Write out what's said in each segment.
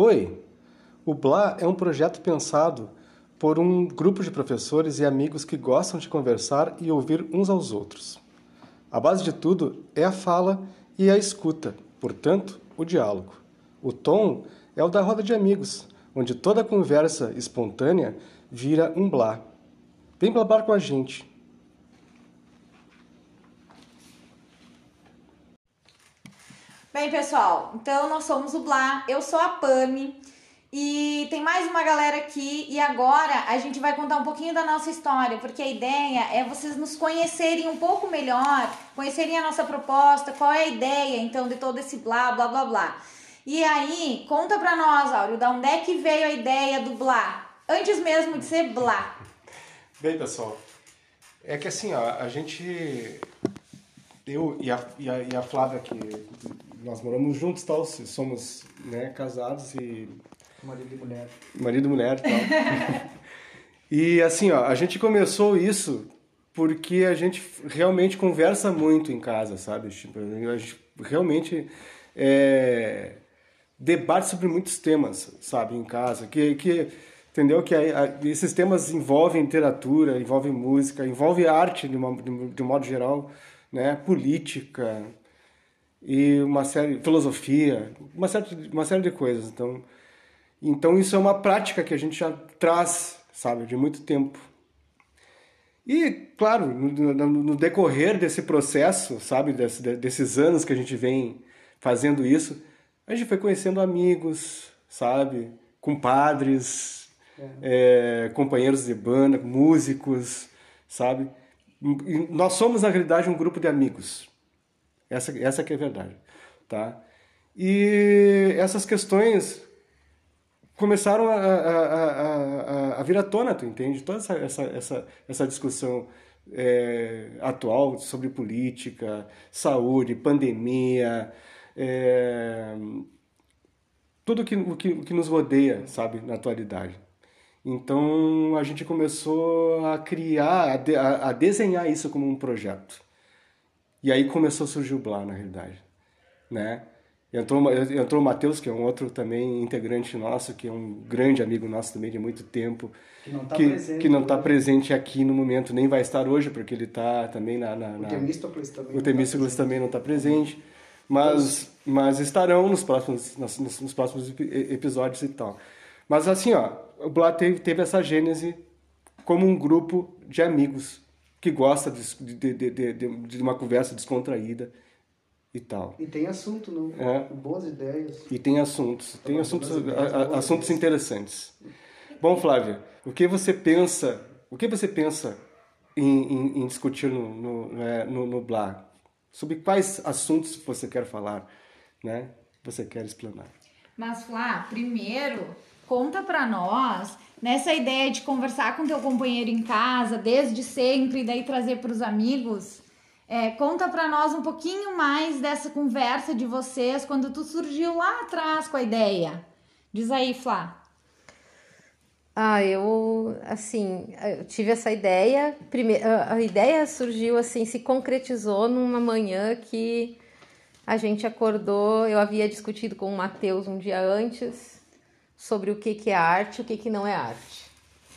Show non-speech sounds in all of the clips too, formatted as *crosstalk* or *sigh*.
Oi! O Blá é um projeto pensado por um grupo de professores e amigos que gostam de conversar e ouvir uns aos outros. A base de tudo é a fala e a escuta, portanto, o diálogo. O tom é o da roda de amigos, onde toda conversa espontânea vira um blá. Vem blabar com a gente. Bem, pessoal, então nós somos o Blá, eu sou a Pami e tem mais uma galera aqui e agora a gente vai contar um pouquinho da nossa história, porque a ideia é vocês nos conhecerem um pouco melhor, conhecerem a nossa proposta, qual é a ideia então de todo esse blá blá blá blá. E aí, conta pra nós, Áureo, da onde é que veio a ideia do blá? Antes mesmo de ser blá. Bem, pessoal, é que assim, ó, a gente. Eu e a, e a, e a Flávia, que nós moramos juntos, tal, somos né, casados e. Marido e mulher. Marido e mulher tal. *laughs* e assim, ó, a gente começou isso porque a gente realmente conversa muito em casa, sabe? Tipo, a gente realmente é, debate sobre muitos temas, sabe, em casa, que, que entendeu que a, a, esses temas envolvem literatura, envolvem música, envolve arte de, uma, de, de um modo geral, né, política e uma série, filosofia, uma série, uma série de coisas. Então, então isso é uma prática que a gente já traz, sabe, de muito tempo. E, claro, no, no, decorrer desse processo, sabe, desse, desses anos que a gente vem fazendo isso, a gente foi conhecendo amigos, sabe? Compadres, é. É, companheiros de banda, músicos, sabe? E nós somos, na realidade, um grupo de amigos. Essa, essa que é a verdade, tá? E essas questões começaram a, a, a, a, vir à tona, tu entende? Toda essa, essa, essa, essa discussão é, atual sobre política, saúde, pandemia, é, tudo que, o, que, o que nos rodeia, sabe, na atualidade. Então a gente começou a criar, a, de, a, a, desenhar isso como um projeto. E aí começou a surgir o Blá, na realidade. Né? Entrou, entrou o Matheus, que é um outro também integrante nosso, que é um grande amigo nosso também de muito tempo. Que não está presente. Que não está presente aqui no momento, nem vai estar hoje, porque ele está também na, na, na... O Temístocles também. O Temístocles tá também não está presente mas, mas estarão nos próximos, nos, nos, próximos episódios e tal. Mas assim, ó, o Blá teve, teve essa gênese como um grupo de amigos que gosta de, de, de, de, de uma conversa descontraída e tal. E tem assunto, não? É. Boas ideias. E tem assuntos, tem assuntos, a, assuntos interessantes. Bom, Flávia, o que você pensa, o que você pensa em, em, em discutir no, no, né, no, no Blá? Sobre quais assuntos você quer falar, né? Você quer explanar. Mas, Flá, primeiro, conta para nós nessa ideia de conversar com teu companheiro em casa desde sempre e daí trazer para os amigos. É, conta para nós um pouquinho mais dessa conversa de vocês quando tu surgiu lá atrás com a ideia. Diz aí, Flá. Ah, eu, assim, eu tive essa ideia. Primeiro, a ideia surgiu, assim, se concretizou numa manhã que a gente acordou. Eu havia discutido com o Matheus um dia antes sobre o que, que é arte e o que, que não é arte.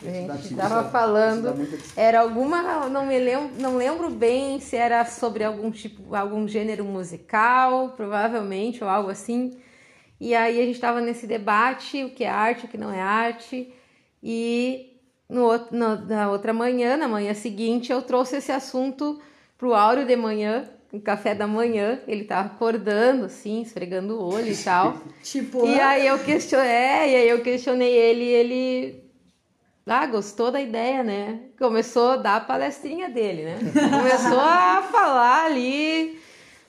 A gente estava falando, era alguma, não me lembro, não lembro bem se era sobre algum tipo, algum gênero musical, provavelmente, ou algo assim. E aí a gente estava nesse debate, o que é arte, o que não é arte. E no, no, na outra manhã, na manhã seguinte, eu trouxe esse assunto pro Áureo de manhã, no café da manhã. Ele tava acordando, assim, esfregando o olho e tal. *laughs* tipo, e aí eu questionei, é, e aí eu questionei ele e ele ah, gostou da ideia, né? Começou a dar a palestrinha dele, né? Começou a falar ali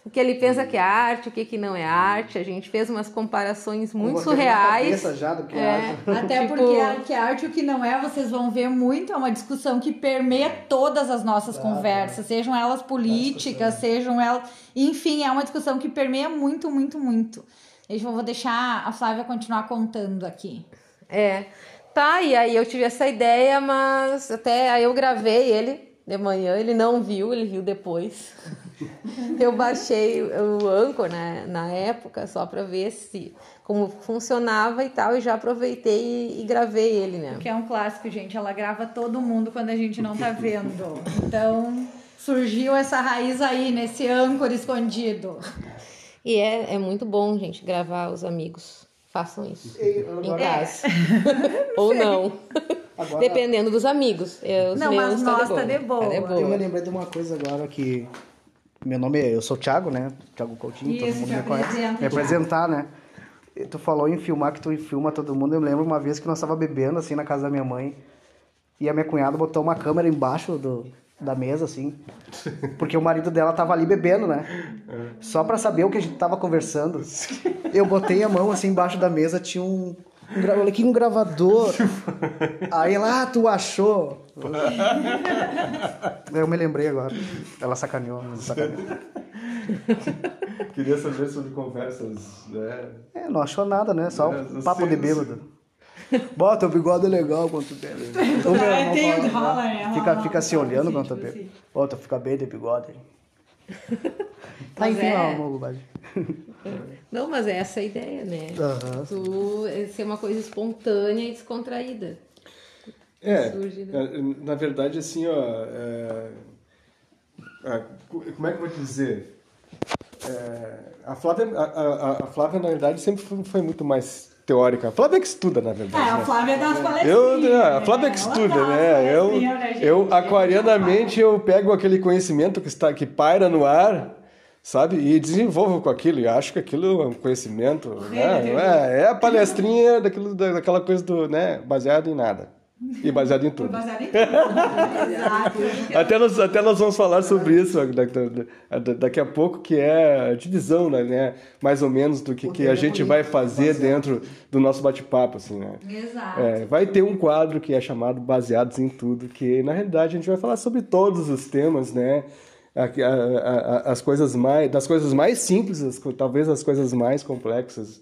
o que ele pensa que é arte, o que, que não é arte. A gente fez umas comparações muito Uma surreais. Já do que é, é arte. *laughs* Até tipo... porque o que é arte e o que não é, vocês vão ver muito, é uma discussão que permeia todas as nossas conversas, sejam elas políticas, sejam elas. Enfim, é uma discussão que permeia muito, muito, muito. Eu vou deixar a Flávia continuar contando aqui. É. Tá, e aí eu tive essa ideia, mas até aí eu gravei ele de manhã, ele não viu, ele viu depois. eu baixei o Anchor né, na época só para ver se como funcionava e tal, e já aproveitei e, e, gravei ele, né? Que é um clássico, gente. Ela grava todo mundo quando a gente não tá *laughs* vendo. Então surgiu essa raiz aí nesse Anchor escondido. E é, é muito bom, gente, gravar os amigos. Façam isso. em casa. É. *laughs* Ou não. Agora... Dependendo dos amigos. Os não, mas tá nós tá de boa. Tá de boa. Eu me lembrei de uma coisa agora que. Meu nome é. Eu sou o Thiago, né? Thiago Coutinho, isso, todo mundo me conhece. Me apresentar, né? Tu falou em filmar que tu filma todo mundo. Eu lembro uma vez que nós tava bebendo assim na casa da minha mãe. E a minha cunhada botou uma câmera embaixo do, da mesa, assim. Porque o marido dela tava ali bebendo, né? Só pra saber o que a gente tava conversando. Eu botei a mão assim embaixo da mesa, tinha um. Um olha aqui um gravador. *laughs* Aí ela, ah, tu achou? *laughs* Eu me lembrei agora. Ela sacaneou, me sacaneou. *laughs* Queria saber sobre conversas. Né? É, não achou nada, né? Só um papo de bêbado. Bota o bigode é legal quando tu bebe. Tu é, tem rola, é, fica, fica se olhando quando tu bebe. Bota, fica bem de bigode. Tá enfim, é... uma bobagem. Não, mas é essa a ideia, né? Uhum. Tu é ser uma coisa espontânea e descontraída. É, Surge, né? É, na verdade, assim, ó. É, como é que eu vou dizer? É, a, Flávia, a, a, a, Flávia, na verdade, sempre foi, foi muito mais teórica. A Flávia que estuda, na verdade. É, a né? Flávia dá umas palestrinhas. Eu, a Flávia que estuda, né? Eu, eu, aquarianamente, eu pego aquele conhecimento que, está, que paira no ar, sabe? E desenvolvo com aquilo. E acho que aquilo é um conhecimento, né? É, é a palestrinha daquilo, daquela coisa do, né? Baseado em nada. E baseado em tudo. Baseado em tudo. *laughs* até, nós, até nós vamos falar sobre isso daqui a pouco, que é a divisão, né? Mais ou menos do que, que a gente vai fazer dentro do nosso bate-papo, assim, né? Exato. É, vai ter um quadro que é chamado Baseados em Tudo, que na realidade a gente vai falar sobre todos os temas, né? As coisas mais das coisas mais simples as, talvez as coisas mais complexas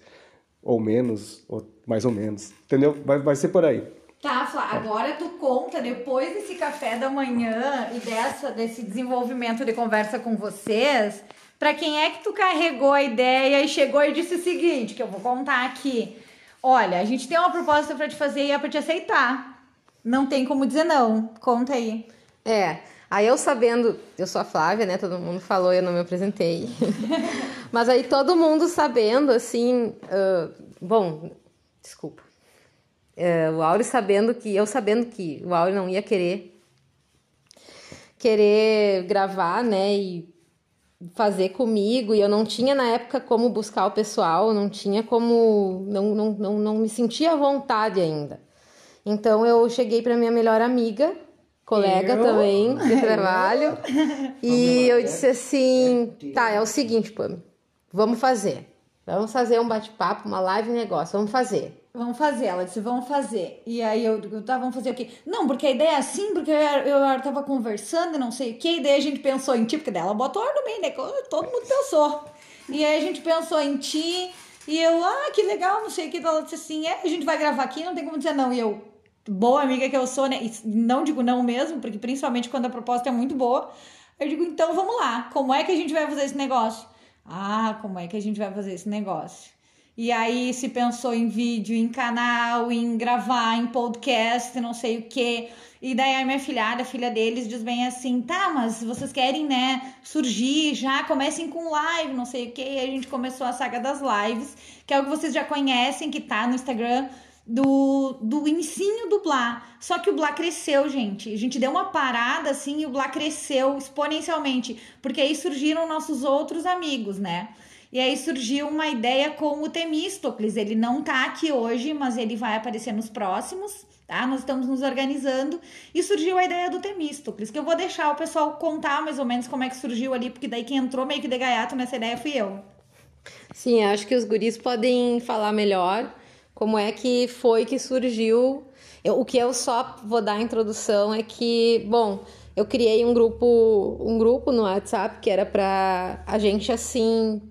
ou menos ou mais ou menos entendeu vai, vai ser por aí Tá, Flá, agora tu conta, depois desse café da manhã e dessa, desse desenvolvimento de conversa com vocês, para quem é que tu carregou a ideia e chegou e disse o seguinte, que eu vou contar aqui. Olha, a gente tem uma proposta para te fazer e é para te aceitar. Não tem como dizer não. Conta aí. É, aí eu sabendo, eu sou a Flávia, né? Todo mundo falou, eu não me apresentei. *laughs* Mas aí todo mundo sabendo, assim, uh, bom, desculpa. Uh, o Auri sabendo que, eu sabendo que o Auri não ia querer querer gravar, né, e fazer comigo, e eu não tinha na época como buscar o pessoal, não tinha como, não, não, não, não me sentia à vontade ainda. Então eu cheguei para minha melhor amiga, colega eu? também de trabalho, *laughs* e eu disse assim, tá, é o seguinte, Pam, vamos fazer, vamos fazer um bate-papo, uma live negócio, vamos fazer. Vamos fazer. Ela disse, vamos fazer. E aí eu, eu tá, vamos fazer o quê? Não, porque a ideia é assim, porque eu, eu tava conversando e não sei o quê, e daí a gente pensou em ti, porque dela botou bem, né? Todo mundo pensou. E aí a gente pensou em ti, e eu, ah, que legal, não sei o que. Ela disse assim, é, a gente vai gravar aqui, não tem como dizer não. E eu, boa amiga que eu sou, né? E não digo não mesmo, porque principalmente quando a proposta é muito boa. Eu digo, então vamos lá, como é que a gente vai fazer esse negócio? Ah, como é que a gente vai fazer esse negócio? E aí se pensou em vídeo, em canal, em gravar, em podcast, não sei o que. E daí a minha filhada, a filha deles, diz bem assim, tá, mas vocês querem, né, surgir já, comecem com live, não sei o que. E a gente começou a saga das lives, que é o que vocês já conhecem, que tá no Instagram do, do ensino do Blá. Só que o Blá cresceu, gente. A gente deu uma parada assim e o Blá cresceu exponencialmente, porque aí surgiram nossos outros amigos, né? E aí surgiu uma ideia com o Temístocles. Ele não tá aqui hoje, mas ele vai aparecer nos próximos, tá? Nós estamos nos organizando e surgiu a ideia do Temístocles, que eu vou deixar o pessoal contar mais ou menos como é que surgiu ali, porque daí quem entrou meio que de gaiato nessa ideia fui eu. Sim, acho que os guris podem falar melhor como é que foi que surgiu. Eu, o que eu só vou dar a introdução é que, bom, eu criei um grupo, um grupo no WhatsApp que era para a gente assim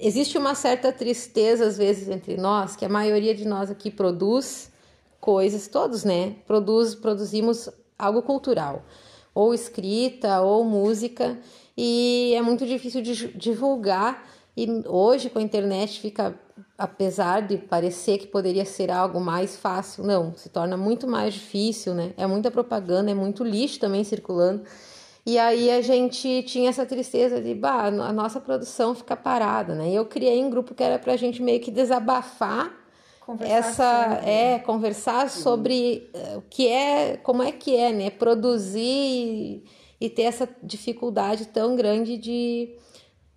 existe uma certa tristeza às vezes entre nós, que a maioria de nós aqui produz coisas, todos, né? Produz, produzimos algo cultural. ou escrita ou música, e é muito difícil de divulgar. E hoje com a internet fica, apesar de parecer que poderia ser algo mais fácil, não, se torna muito mais difícil, né? É muita propaganda, é muito lixo também circulando. E aí a gente tinha essa tristeza de, bah, a nossa produção fica parada, né? E eu criei um grupo que era pra gente meio que desabafar conversar essa sobre. é conversar sobre uh, o que é, como é que é, né? Produzir e, e ter essa dificuldade tão grande de,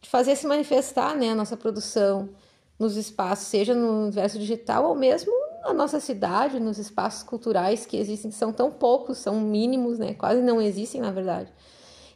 de fazer se manifestar, né, a nossa produção nos espaços, seja no universo digital ou mesmo na nossa cidade, nos espaços culturais que existem, que são tão poucos, são mínimos, né? Quase não existem, na verdade.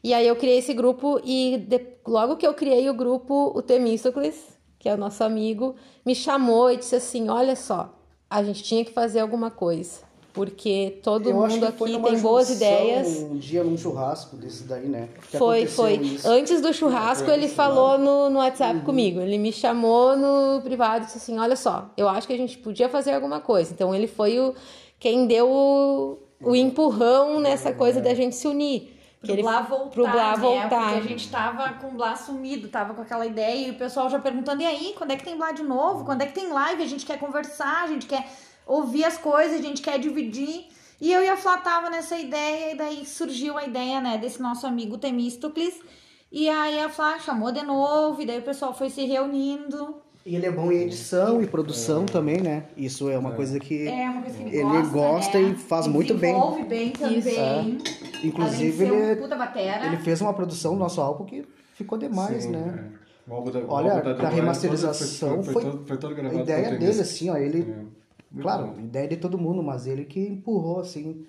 E aí eu criei esse grupo e de, logo que eu criei o grupo, o Temístocles, que é o nosso amigo, me chamou e disse assim: Olha só, a gente tinha que fazer alguma coisa. Porque todo eu mundo aqui tem boas ideias. Um dia num churrasco desse daí, né? Que foi, foi. Isso. Antes do churrasco, ele falou no, no WhatsApp uhum. comigo. Ele me chamou no privado e disse assim: Olha só, eu acho que a gente podia fazer alguma coisa. Então ele foi o quem deu o, o empurrão nessa coisa da gente se unir. Pro ele, Blá voltar, pro Blá né? voltar. Porque a gente tava com o Blá sumido, tava com aquela ideia e o pessoal já perguntando, e aí, quando é que tem Blá de novo? Quando é que tem live? A gente quer conversar, a gente quer ouvir as coisas, a gente quer dividir. E eu e a Flá tava nessa ideia, e daí surgiu a ideia, né, desse nosso amigo Temístocles. E aí a Flá chamou de novo, e daí o pessoal foi se reunindo. E ele é bom em edição e produção é. também, né? Isso é uma é. coisa que, é uma coisa que ele, ele gosta, né? e faz muito bem. Desenvolve bem também. É. Inclusive, ele, um ele fez uma produção do nosso álbum que ficou demais, Sim, né? É. Olha, da, da remasterização foi, foi, foi, foi todo a ideia dele, assim, ó, ele... É. Claro, bom. ideia de todo mundo, mas ele que empurrou, assim.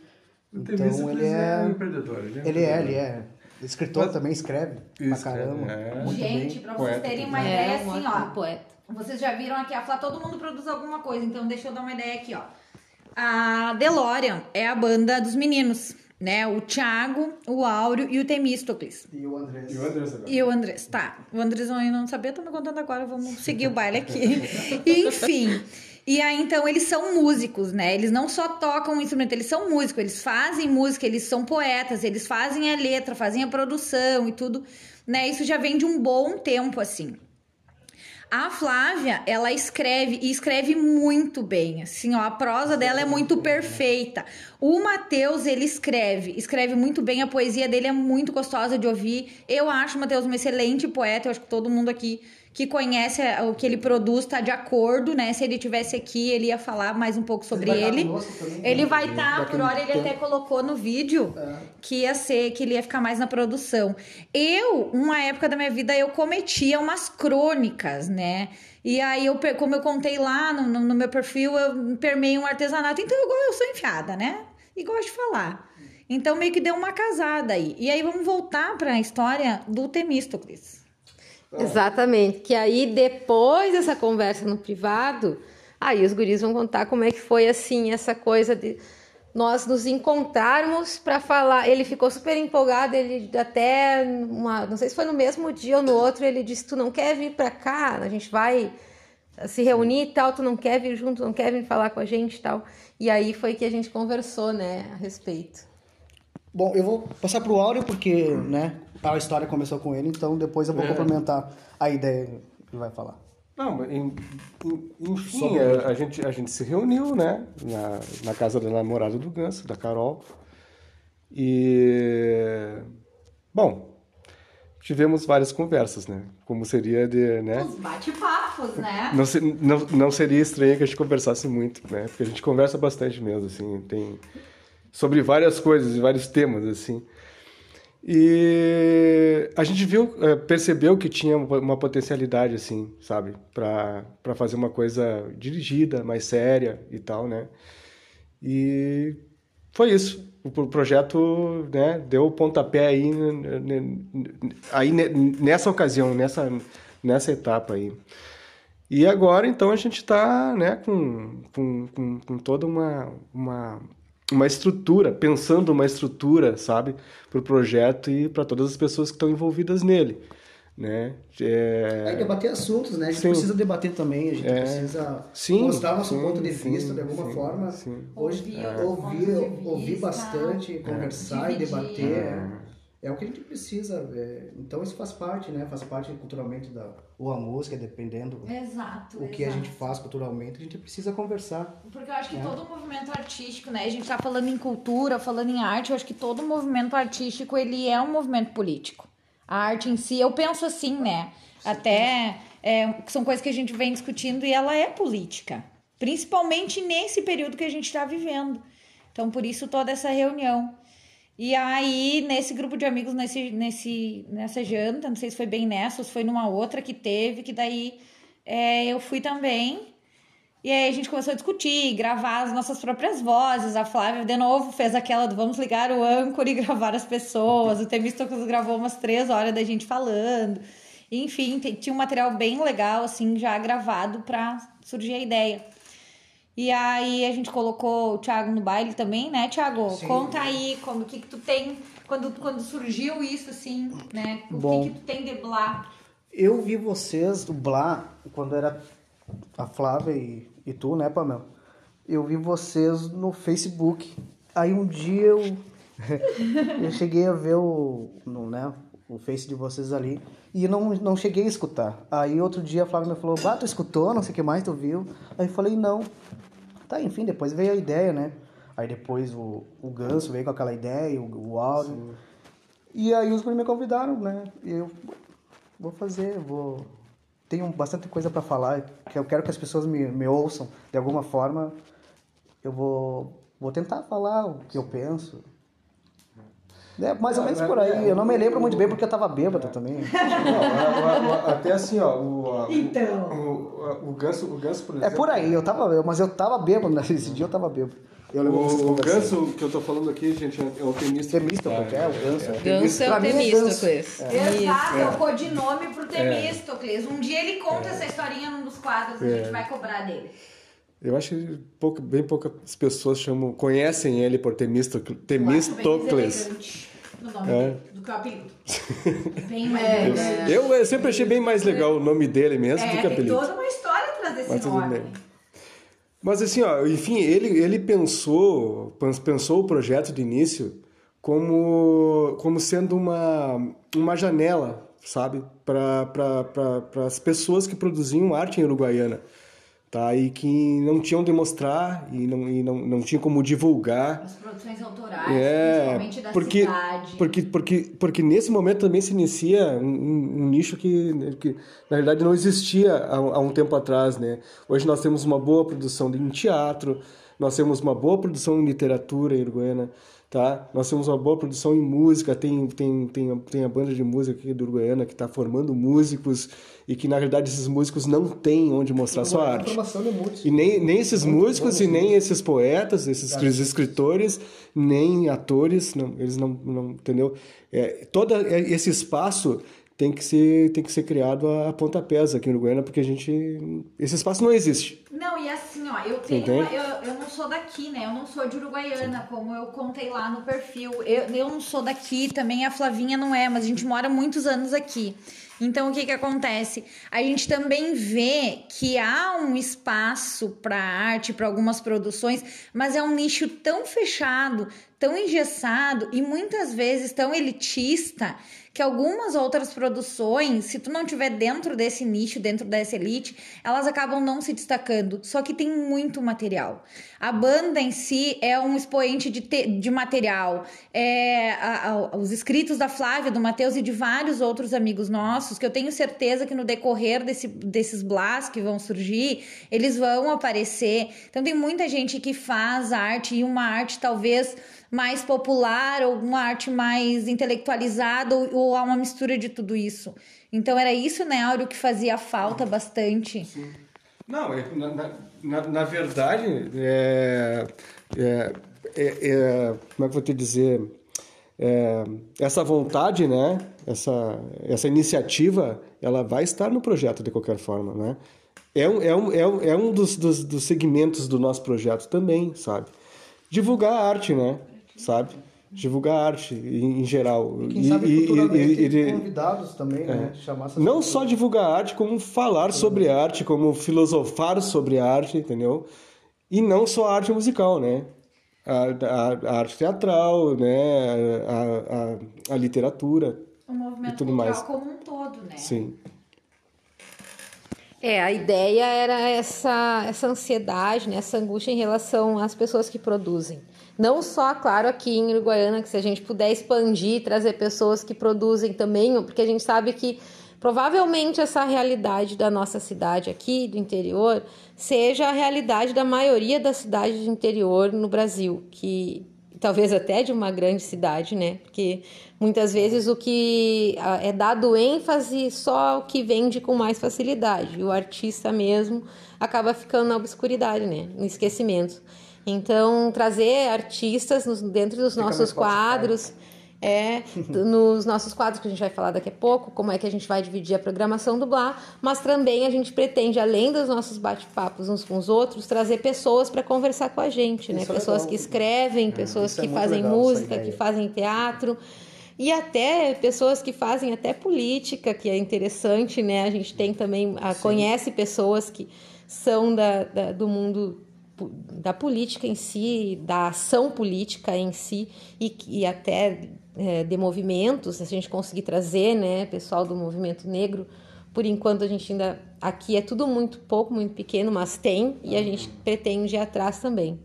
Então ele é... um empreendedor. Ele é, ele é, ele é. Escritor mas, também escreve pra caramba. É. Muito Gente, bem. pra vocês poeta, terem uma ideia, assim, ó. Poeta. Vocês já viram aqui a Flá, todo mundo produz alguma coisa, então deixa eu dar uma ideia aqui, ó. A DeLorean é a banda dos meninos, né? O Thiago, o Áureo e o Temístocles. E o Andrés. E o Andrés agora. E o Andrés, tá. O Andrés ainda não sabia, tô me contando agora, vamos seguir o baile aqui. *laughs* Enfim. E aí, então, eles são músicos, né? Eles não só tocam um instrumento, eles são músicos, eles fazem música, eles são poetas, eles fazem a letra, fazem a produção e tudo, né? Isso já vem de um bom tempo, assim. A Flávia, ela escreve e escreve muito bem, assim, ó, a prosa dela é muito perfeita. O Matheus, ele escreve, escreve muito bem, a poesia dele é muito gostosa de ouvir. Eu acho o Matheus um excelente poeta, eu acho que todo mundo aqui que conhece o que ele produz está de acordo, né? Se ele tivesse aqui, ele ia falar mais um pouco sobre ele. Ele vai estar, tá, por hora ele até colocou no vídeo é. que ia ser, que ele ia ficar mais na produção. Eu, uma época da minha vida, eu cometia umas crônicas, né? E aí, eu, como eu contei lá no, no, meu perfil, eu permei um artesanato. Então, eu, eu sou enfiada, né? E gosto de falar. Então, meio que deu uma casada aí. E aí, vamos voltar para a história do Temístocles. Exatamente. Que aí, depois dessa conversa no privado, aí os guris vão contar como é que foi assim, essa coisa de nós nos encontrarmos para falar. Ele ficou super empolgado, ele até uma, não sei se foi no mesmo dia ou no outro, ele disse: "Tu não quer vir para cá? A gente vai se reunir e tal, tu não quer vir junto, não quer vir falar com a gente e tal". E aí foi que a gente conversou, né, a respeito. Bom, eu vou passar pro Áureo porque, né, a história começou com ele, então depois eu vou é. complementar a ideia que ele vai falar. Não, em, em, enfim, a, a, gente, a gente se reuniu, né, na, na casa da namorada do Ganso, da Carol, e, bom, tivemos várias conversas, né, como seria de, né... Os bate-papos, né? Não, não, não seria estranho que a gente conversasse muito, né, porque a gente conversa bastante mesmo, assim, tem... Sobre várias coisas e vários temas, assim. E a gente viu, é, percebeu que tinha uma potencialidade, assim, sabe? para fazer uma coisa dirigida, mais séria e tal, né? E foi isso. O projeto né, deu o pontapé aí, aí nessa ocasião, nessa, nessa etapa aí. E agora, então, a gente está né, com, com, com, com toda uma, uma uma estrutura, pensando uma estrutura, sabe, para o projeto e para todas as pessoas que estão envolvidas nele. né? É... Aí debater assuntos, né? A gente sim. precisa debater também, a gente é... precisa sim, mostrar nosso sim, ponto de vista de alguma forma. Hoje, é. ouvir, ouvir bastante, conversar dividir. e debater. É o que a gente precisa. É, então isso faz parte, né? Faz parte culturalmente da ou a música, dependendo exato, o exato. que a gente faz culturalmente, a gente precisa conversar. Porque eu acho que né? todo movimento artístico, né? A gente tá falando em cultura, falando em arte, eu acho que todo movimento artístico ele é um movimento político. A arte em si, eu penso assim, né? Até é, são coisas que a gente vem discutindo e ela é política, principalmente nesse período que a gente está vivendo. Então, por isso toda essa reunião. E aí, nesse grupo de amigos, nesse, nesse, nessa janta, não sei se foi bem nessa ou se foi numa outra que teve, que daí é, eu fui também. E aí a gente começou a discutir, gravar as nossas próprias vozes. A Flávia, de novo, fez aquela do vamos ligar o âncora e *laughs* gravar as pessoas. O Temistocles gravou umas três horas da gente falando. Enfim, tinha um material bem legal, assim, já gravado para surgir a ideia. E aí a gente colocou o Thiago no baile também, né, Thiago? Sim. Conta aí como que, que tu tem quando, quando surgiu isso, assim, né? O Bom, que, que tu tem de Blá? Eu vi vocês, do Blá, quando era a Flávia e, e tu, né, Pamela? Eu vi vocês no Facebook. Aí um dia eu, *laughs* eu cheguei a ver o, no, né, o Face de vocês ali e não, não cheguei a escutar. Aí outro dia a Flávia me falou, bah, tu escutou, não sei o que mais, tu viu? Aí eu falei, não. Tá, enfim, depois veio a ideia, né? Aí depois o, o Ganso veio com aquela ideia, o, o áudio. Sim. E aí os me convidaram, né? E eu vou fazer, vou. Tenho bastante coisa para falar, que eu quero que as pessoas me, me ouçam de alguma forma. Eu vou, vou tentar falar o que eu penso. É mais ou menos por aí. Eu não me lembro muito bem porque eu tava bêbado também. *laughs* Não, até assim, ó. O, então. O, o, ganso, o ganso, por exemplo. É por aí, eu tava, mas eu tava bêbado nesse dia, eu tava bêbado. Eu o, o ganso que eu tô falando aqui, gente, é o temista. Temista, porque é, o ganso. É. Ganso é o Temístocles. É. Exato, é o codinome pro Temístocles. Um dia ele conta essa historinha num dos quadros, a gente vai cobrar dele. Eu acho que pouca, bem poucas pessoas chamam, conhecem ele por Temístocles. Temístocles no nome é. dele, do que o apelido. *laughs* Bem mais é, é. Eu, eu, sempre achei bem mais legal o nome dele mesmo é, do que o apelido. Tem toda uma história atrás desse Mas, nome. Mas assim, ó, enfim, ele, ele pensou, pensou o projeto de início como, como sendo uma, uma janela, sabe, para as pessoas que produziam arte em Uruguaiana tá? E que não tinham de mostrar e não, e não, não tinham como divulgar. As produções autorais, é, principalmente da porque, cidade. Porque, porque, porque nesse momento também se inicia um, um, um nicho que, que, na verdade, não existia há, há, um tempo atrás, né? Hoje nós temos uma boa produção em teatro, nós temos uma boa produção em literatura em Uruguaiana, tá? Nós temos uma boa produção em música, tem, tem, tem, tem a banda de música aqui do Uruguaiana que está formando músicos e que na verdade esses músicos não têm onde mostrar sua arte. E nem, nem esses músicos e nem esses poetas, esses escritores, nem atores, não, eles não, não entendeu? É, todo esse espaço tem que ser tem que ser criado a pontapés aqui no Goiânia porque a gente esse espaço não existe. Não e assim ó eu tenho uma, eu, eu não sou daqui né? Eu não sou de Uruguaiana Sim. como eu contei lá no perfil. Eu, eu não sou daqui também a Flavinha não é mas a gente mora muitos anos aqui. Então, o que, que acontece? A gente também vê que há um espaço para arte, para algumas produções, mas é um nicho tão fechado, tão engessado e muitas vezes tão elitista que algumas outras produções, se tu não tiver dentro desse nicho, dentro dessa elite, elas acabam não se destacando. Só que tem muito material. A banda em si é um expoente de, te, de material. É, a, a, os escritos da Flávia, do Matheus e de vários outros amigos nossos, que eu tenho certeza que no decorrer desse, desses blasts que vão surgir, eles vão aparecer. Então tem muita gente que faz arte e uma arte talvez mais popular ou uma arte mais intelectualizada ou, ou há uma mistura de tudo isso. Então era isso, né, Áureo, que fazia falta bastante. Sim. Não, é, na, na, na verdade, é, é, é, é, como é que eu vou te dizer? É, essa vontade, né? Essa, essa iniciativa, ela vai estar no projeto de qualquer forma, né? É um, é um, é um, é um dos, dos, dos segmentos do nosso projeto também, sabe? Divulgar a arte, né? Sabe? divulgar arte em, geral. E quem sabe e, futuramente e, e, convidados também, né? É. Chamar Não só divulgar arte, como falar sobre arte, como filosofar sobre arte, entendeu? E não só a arte musical, né? A, a, a arte teatral, né? A, a, a literatura. O movimento e tudo mais. como um todo, né? Sim. É, a ideia era essa, essa ansiedade, né, essa angústia em relação às pessoas que produzem. Não só, claro, aqui em Uruguaiana, que se a gente puder expandir, trazer pessoas que produzem também, porque a gente sabe que provavelmente essa realidade da nossa cidade aqui, do interior, seja a realidade da maioria das cidades do interior no Brasil, que talvez até de uma grande cidade, né? Porque muitas vezes o que é dado ênfase só o que vende com mais facilidade. E o artista mesmo acaba ficando na obscuridade, né? No esquecimento. Então, trazer artistas dentro dos Fica nossos quadros, é, nos nossos quadros que a gente vai falar daqui a pouco, como é que a gente vai dividir a programação do Blá, mas também a gente pretende, além dos nossos bate-papos uns com os outros, trazer pessoas para conversar com a gente, né? É pessoas que escrevem, é, pessoas é, que fazem música, que fazem teatro e até pessoas que fazem até política, que é interessante, né? A gente tem também, a, conhece pessoas que são da, da, do mundo da política em si, da ação política em si e, e até é, de movimentos, se a gente conseguir trazer, né, pessoal do movimento negro, por enquanto a gente ainda aqui é tudo muito pouco, muito pequeno, mas tem e a gente pretende ir atrás também.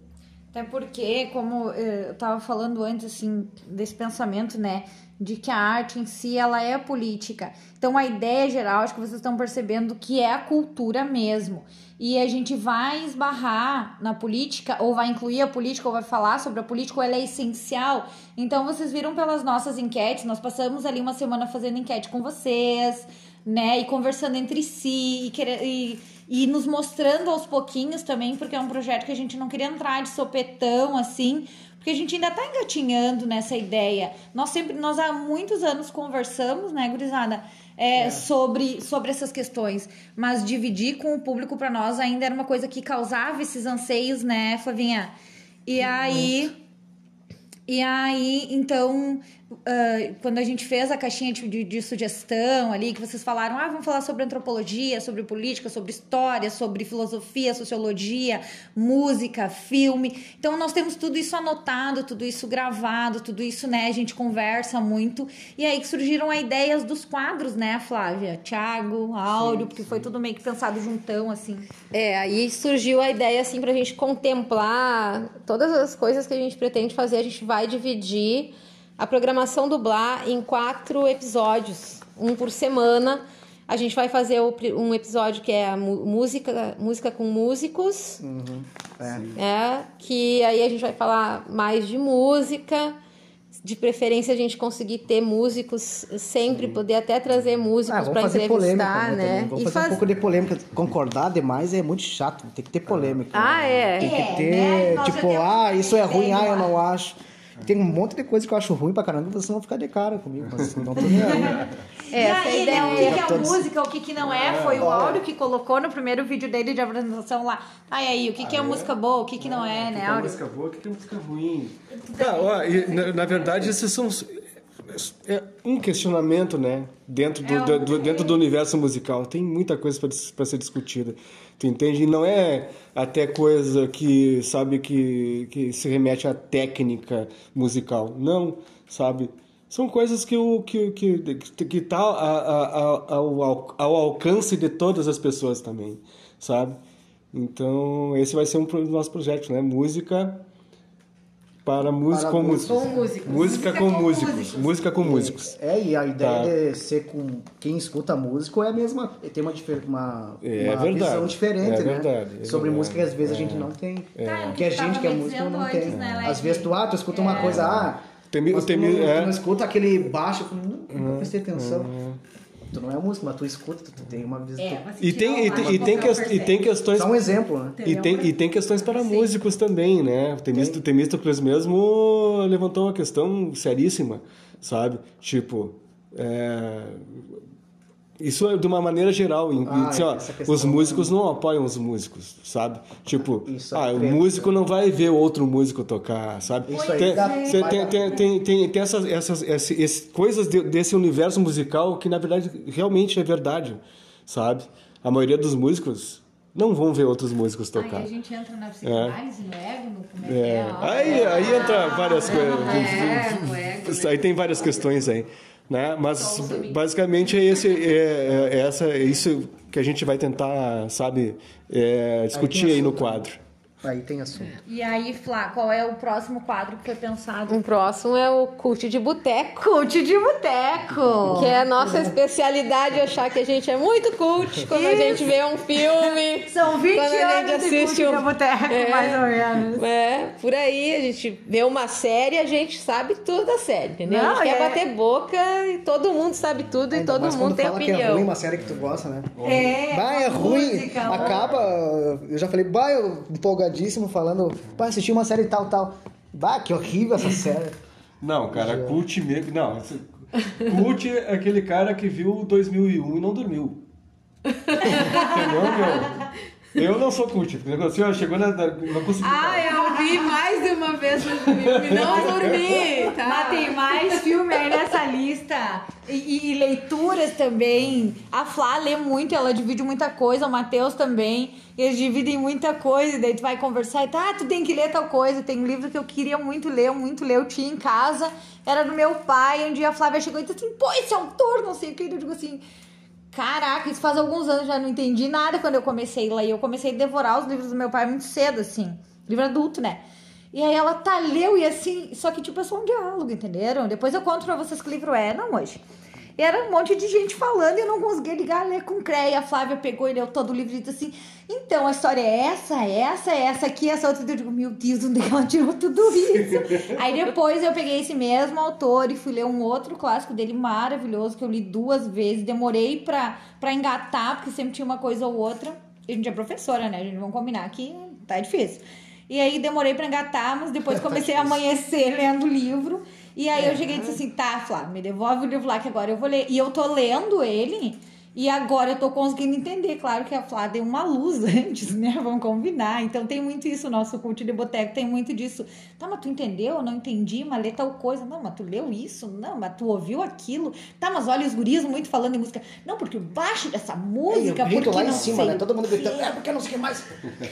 Até porque, como eh, eu estava falando antes, assim, desse pensamento, né, de que a arte em si, ela é política. Então, a ideia geral, acho que vocês estão percebendo que é a cultura mesmo. E a gente vai esbarrar na política, ou vai incluir a política, ou vai falar sobre a política, ou ela é essencial. Então, vocês viram pelas nossas enquetes, nós passamos ali uma semana fazendo enquete com vocês, né, e conversando entre si, e, e e nos mostrando aos pouquinhos também, porque é um projeto que a gente não queria entrar de sopetão assim, porque a gente ainda está engatinhando nessa ideia. Nós sempre, nós há muitos anos conversamos, né, gurizada, é, é. sobre sobre essas questões, mas dividir com o público para nós ainda era uma coisa que causava esses anseios, né, Flavinha? E aí e aí, então, uh, quando a gente fez a caixinha de, de, de, sugestão ali, que vocês falaram, ah, vamos falar sobre antropologia, sobre política, sobre história, sobre filosofia, sociologia, música, filme. Então, nós temos tudo isso anotado, tudo isso gravado, tudo isso, né, a gente conversa muito. E aí que surgiram as ideias dos quadros, né, Flávia? Tiago, sim, porque sim. foi tudo meio que pensado juntão, assim. É, aí surgiu a ideia, assim, pra gente contemplar todas as coisas que a gente pretende fazer, a gente vai dividir a programação do Blá em quatro episódios, um por semana. A gente vai fazer um episódio que é música, música com músicos. Uhum. É. é. Que aí a gente vai falar mais de música. De preferência a gente conseguir ter músicos sempre, Sim. poder até trazer músicos ah, para entrevistar, polêmica, né? né? Vamos fazer faz... um pouco de polêmica. Concordar demais é muito chato, tem que ter polêmica. Ah, né? é. Tem que é, ter, né? tipo, ah, isso é ruim, ah, eu não acho. Tem um monte de coisa que eu acho ruim pra caramba, vocês vão ficar de cara comigo, mas não tô nem aí. É, e aí, né, o que, que é todos... música, o que, que não é, foi o áudio que colocou no primeiro vídeo dele de apresentação lá. Ah, e aí, o que, que é música boa, o que, que não é, né, áudio? O que é música boa, o que é música ruim. Tá, ó, e, na, na verdade, esses são é um questionamento, né? Dentro do, é do, dentro do universo musical. Tem muita coisa para ser discutida. Tu entende? Não é até coisa que, sabe, que, que se remete à técnica musical. Não, sabe? São coisas que, o, que, que, que tá ao, ao, ao alcance de todas as pessoas também, sabe? Então, esse vai ser um dos nossos projetos, né? Música para música com músicos. Com músicos. Música com, músicos. Música com músicos. É, e a ideia tá. de ser com quem escuta músico é a mesma. Tem uma, uma, é, uma visão diferente, é né? Verdade, é Sobre música que às vezes a gente não tem. É. Tá, que a gente que é músico não tem. Né, às vezes tu, ah, tu escuta uma é. coisa, ah. Tem, mas tem, tu, não, é. tu não escuta aquele baixo, eu nunca uhum. prestei atenção. Uhum tu não é músico, mas tu escuta, tu tem uma visão. É, e, tem, e, tem, e, tem que, e tem questões. Só um exemplo, né? E tem, e tem questões para Sim. músicos também, né? O Temístocles, Temístocles mesmo levantou uma questão seríssima, sabe? Tipo, é, isso é de uma maneira geral. Ah, assim, ó, os músicos não apoiam os músicos, sabe? Tipo, ah, o músico não vai ver outro músico tocar, sabe? Isso aí tem, tem, tem, tem, tem, tem, essas, essas, coisas desse universo musical que, na verdade, realmente é verdade, sabe? A maioria dos músicos não vão ver outros músicos tocar. Aí a gente entra na psicanálise, é. no ego, no como é, é. é aí, aí entra várias coisas. É, aí tem várias questões aí. Né? Mas basicamente é, esse, é, é, essa, é isso que a gente vai tentar, sabe, é, discutir aí, aí no quadro. Aí tem assunto. E aí, Flá, qual é o próximo quadro que foi pensado? O próximo é o Cult de Boteco. Cult de Boteco! Que é a nossa especialidade achar que a gente é muito cult quando Isso. a gente vê um filme. *laughs* São 20 quando a gente assiste um... de Boteco, é, mais ou menos. É, por aí a gente vê uma série, a gente sabe tudo da série, entendeu? Não, a gente é... quer bater boca e todo mundo sabe tudo Ainda e todo mundo tem fala opinião. Que é ruim uma série que tu gosta, né? É, bah, é ruim. Música, acaba. Eu já falei, bah, eu empolgadinho empolgadíssimo falando, pá, assisti uma série tal, tal. Bah, que horrível essa série. Não, cara, Já. cult mesmo. Não, cult é aquele cara que viu 2001 e não dormiu. *laughs* Entendeu, meu? Eu não sou cult, porque assim, chegou na. Não consegui. Ah, eu vi mais de uma vez o filme, não *laughs* dormi. Tá. Mas tem mais filme aí nessa lista. E, e, e, leituras também. A Flá lê muito, ela divide muita coisa, o Matheus também. Eles dividem muita coisa, daí tu vai conversar e tá, ah, tu tem que ler tal coisa. Tem um livro que eu queria muito ler, muito ler, eu tinha em casa, era do meu pai. Um dia a Flávia chegou e disse assim: pô, esse autor, não sei o que. Eu digo assim Caraca, isso faz alguns anos, já não entendi nada quando eu comecei lá. E eu comecei a devorar os livros do meu pai muito cedo, assim. Livro adulto, né? E aí ela tá, leu e assim, só que tipo é só um diálogo, entenderam? Depois eu conto pra vocês que livro é, não hoje. E era um monte de gente falando e eu não conseguia ligar ler com creia. A Flávia pegou e leu todo o livro e disse assim: então a história é essa, essa, essa aqui, essa outra. Eu digo, meu Deus, onde ela tirou tudo isso? Aí depois eu peguei esse mesmo autor e fui ler um outro clássico dele maravilhoso que eu li duas vezes. Demorei pra, pra engatar, porque sempre tinha uma coisa ou outra. A gente é professora, né? A gente vamos combinar que tá difícil. E aí demorei pra engatar, mas depois *laughs* tá comecei a amanhecer lendo o livro. E aí eu cheguei e disse assim, tá, Flávio, me devolve o livro lá que agora eu vou ler. E eu tô lendo ele e agora eu tô conseguindo entender. Claro que a Flá deu uma luz *laughs* antes, né? Vamos combinar. Então tem muito isso, nosso culto de boteco tem muito disso. Tá, mas tu entendeu? Eu não entendi, mas lê tal coisa. Não, mas tu leu isso? Não, mas tu ouviu aquilo? Tá, mas olha os guris muito falando em música. Não, porque o baixo dessa música. É, porque lá em cima, né? Todo mundo gritando. É, porque não sei o que mais.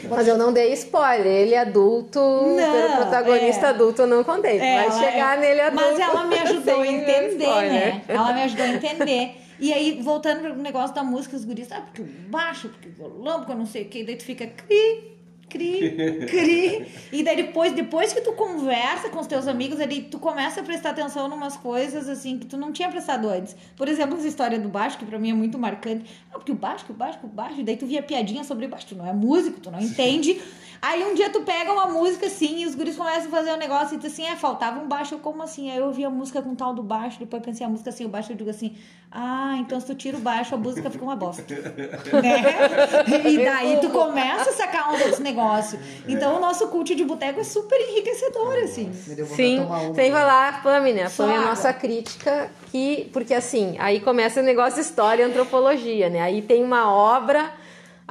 Mas eu não dei spoiler. Ele é adulto, não, protagonista é. adulto, eu não contei. É, Vai chegar é... nele adulto. Mas ela me *laughs* ajudou a entender, né? Ela me ajudou a entender. E aí, voltando pro negócio da música, os guris, ah, porque o baixo, porque o violão, porque eu não sei o que, daí tu fica cri, cri, cri. e daí depois, depois que tu conversa com os teus amigos, ali, tu começa a prestar atenção em umas coisas assim que tu não tinha prestado antes. Por exemplo, essa história do baixo, que pra mim é muito marcante. Ah, porque o baixo, que o baixo, o baixo, e daí tu via piadinha sobre baixo, tu não é músico, tu não entende. Aí um dia tu pega uma música assim e os guris começam a fazer um negócio e tu assim, é, faltava um baixo. Como assim? Aí eu ouvi a música com tal do baixo, depois pensei a música assim, o baixo, eu digo assim, ah, então se tu tira o baixo, a música fica uma bosta. *laughs* né? E daí tu começa a sacar um outro negócio. Então o nosso culto de boteco é super enriquecedor, assim. Sim, sem falar, Pâmina, a Pâmina é a nossa crítica, que, porque assim, aí começa o negócio história e antropologia, né? Aí tem uma obra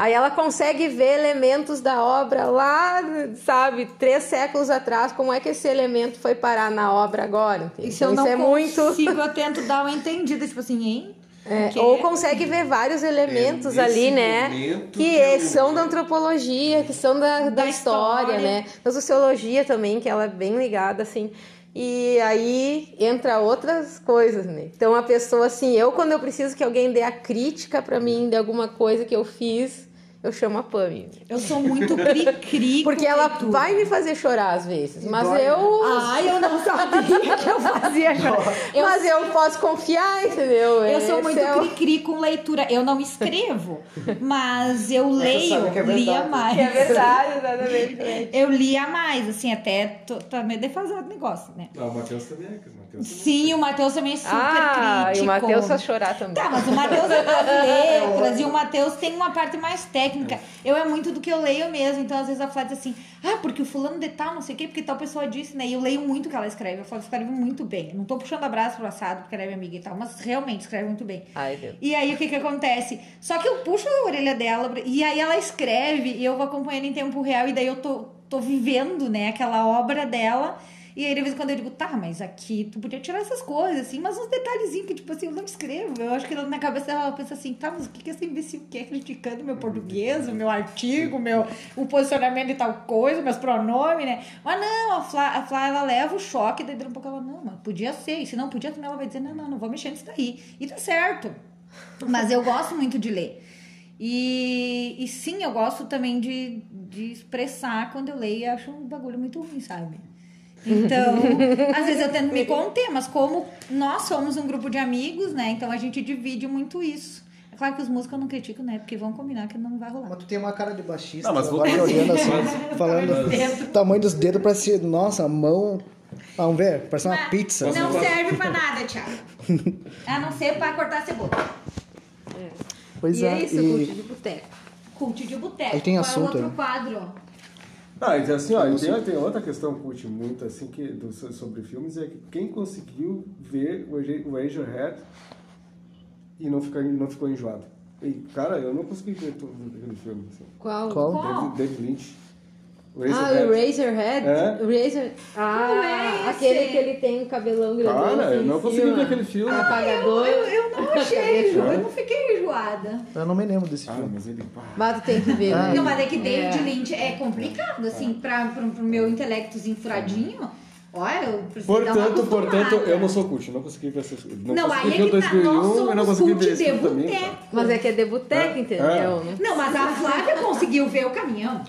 Aí ela consegue ver elementos da obra lá, sabe, três séculos atrás, como é que esse elemento foi parar na obra agora. Isso eu não isso é consigo, muito... eu tento dar uma entendida, tipo assim, hein? É, ou consegue ver vários elementos é, ali, né? Que, que são da antropologia, que são da, da, da história, história, né? Da sociologia também, que ela é bem ligada, assim. E aí entra outras coisas, né? Então a pessoa, assim, eu quando eu preciso que alguém dê a crítica para mim de alguma coisa que eu fiz, eu chamo a Pami. Eu sou muito cri-cri. *laughs* Porque ela leitura. vai me fazer chorar às vezes. Mas eu. Ai, eu não sabia *laughs* que eu fazia chorar. Eu mas eu posso confiar, entendeu? Eu sou muito é cri-cri com leitura. Eu não escrevo, mas eu leio, é lia mais. Que é verdade, exatamente. Eu lia mais, assim, até tô, tá meio defasado o negócio, né? Ah, o Matheus também é, Matheus. Sim, o Matheus também é super ah, crítico. e o Matheus faz chorar também. Tá, mas o Matheus é das *laughs* letras e o Matheus tem uma parte mais técnica. Eu é muito do que eu leio mesmo, então às vezes a Flávia diz assim, ah, porque o fulano de tal, não sei o quê, porque tal pessoa disse, né? E eu leio muito o que ela escreve. Eu falo, escreve muito bem. Eu não tô puxando abraço pro assado, porque ela é minha amiga e tal, mas realmente escreve muito bem. Ai, Deus. E aí o que que acontece? Só que eu puxo a orelha dela e aí ela escreve e eu vou acompanhando em tempo real e daí eu tô, tô vivendo, né, aquela obra dela. E aí, de vez em quando eu digo, tá, mas aqui tu podia tirar essas coisas, assim, mas uns detalhezinhos que, tipo assim, eu não escrevo. Eu acho que na cabeça ela pensa assim, tá, mas o que, que esse imbecil quer criticando meu português, o meu artigo, meu, o posicionamento de tal coisa, meus pronomes, né? Mas não, a Flá, a Flá ela leva o choque, daí um pouco ela, não, mas podia ser. E se não podia, também ela vai dizer, não, não, não vou mexer nisso daí. E tá certo. Mas eu gosto muito de ler. E, e sim, eu gosto também de, de expressar quando eu leio e acho um bagulho muito ruim, sabe? Então, *laughs* às vezes eu tento me conter, mas como nós somos um grupo de amigos, né? Então a gente divide muito isso. É claro que os músicos eu não critico, né? Porque vão combinar que não vai rolar. Mas tu tem uma cara de baixista, Não, mas vou- agora olhando assim, *laughs* *laughs* falando Dentro. o tamanho dos dedos pra ser, nossa, a mão, vamos ver, parece uma Mas pizza. Não serve pra nada, Thiago. A não ser pra cortar cebola. Pois e é, é isso, e- Cult de boteco. Cult de boteco. Aí tem Qual é o assunto, outro né? quadro. Ah, então assim, ó, e tem, tem outra questão que curte muito assim que do, sobre filmes é que quem conseguiu ver o Razorhead e não ficar não ficou enjoado. E cara, eu não consegui ver todo aquele filme. Assim. Qual? Qual? David, David Lynch. O Ah, Razorhead. o Razorhead? É. O Razor... Ah, Não é aquele que ele tem um cabelão grandão Cara, assim eu não em consegui ver aquele filme. Apagador. Eu, eu não achei. Eu não fiquei enjoada. eu não me lembro desse Ah, filme. mas ele. Mas tu tem que ver, né? Não, mas é que David É. Lynch é complicado, assim, pra, pro, pro meu intelectozinho furadinho. Olha, eu preciso Portanto, portanto, eu não sou cult, não consegui ver esse Não, Não, consegui aí é o que tá, 2001, nós eu não consegui cult ver esse também. Mas é que é de boteco, É. entendeu? né? Não, mas a Flávia conseguiu ver o caminhão.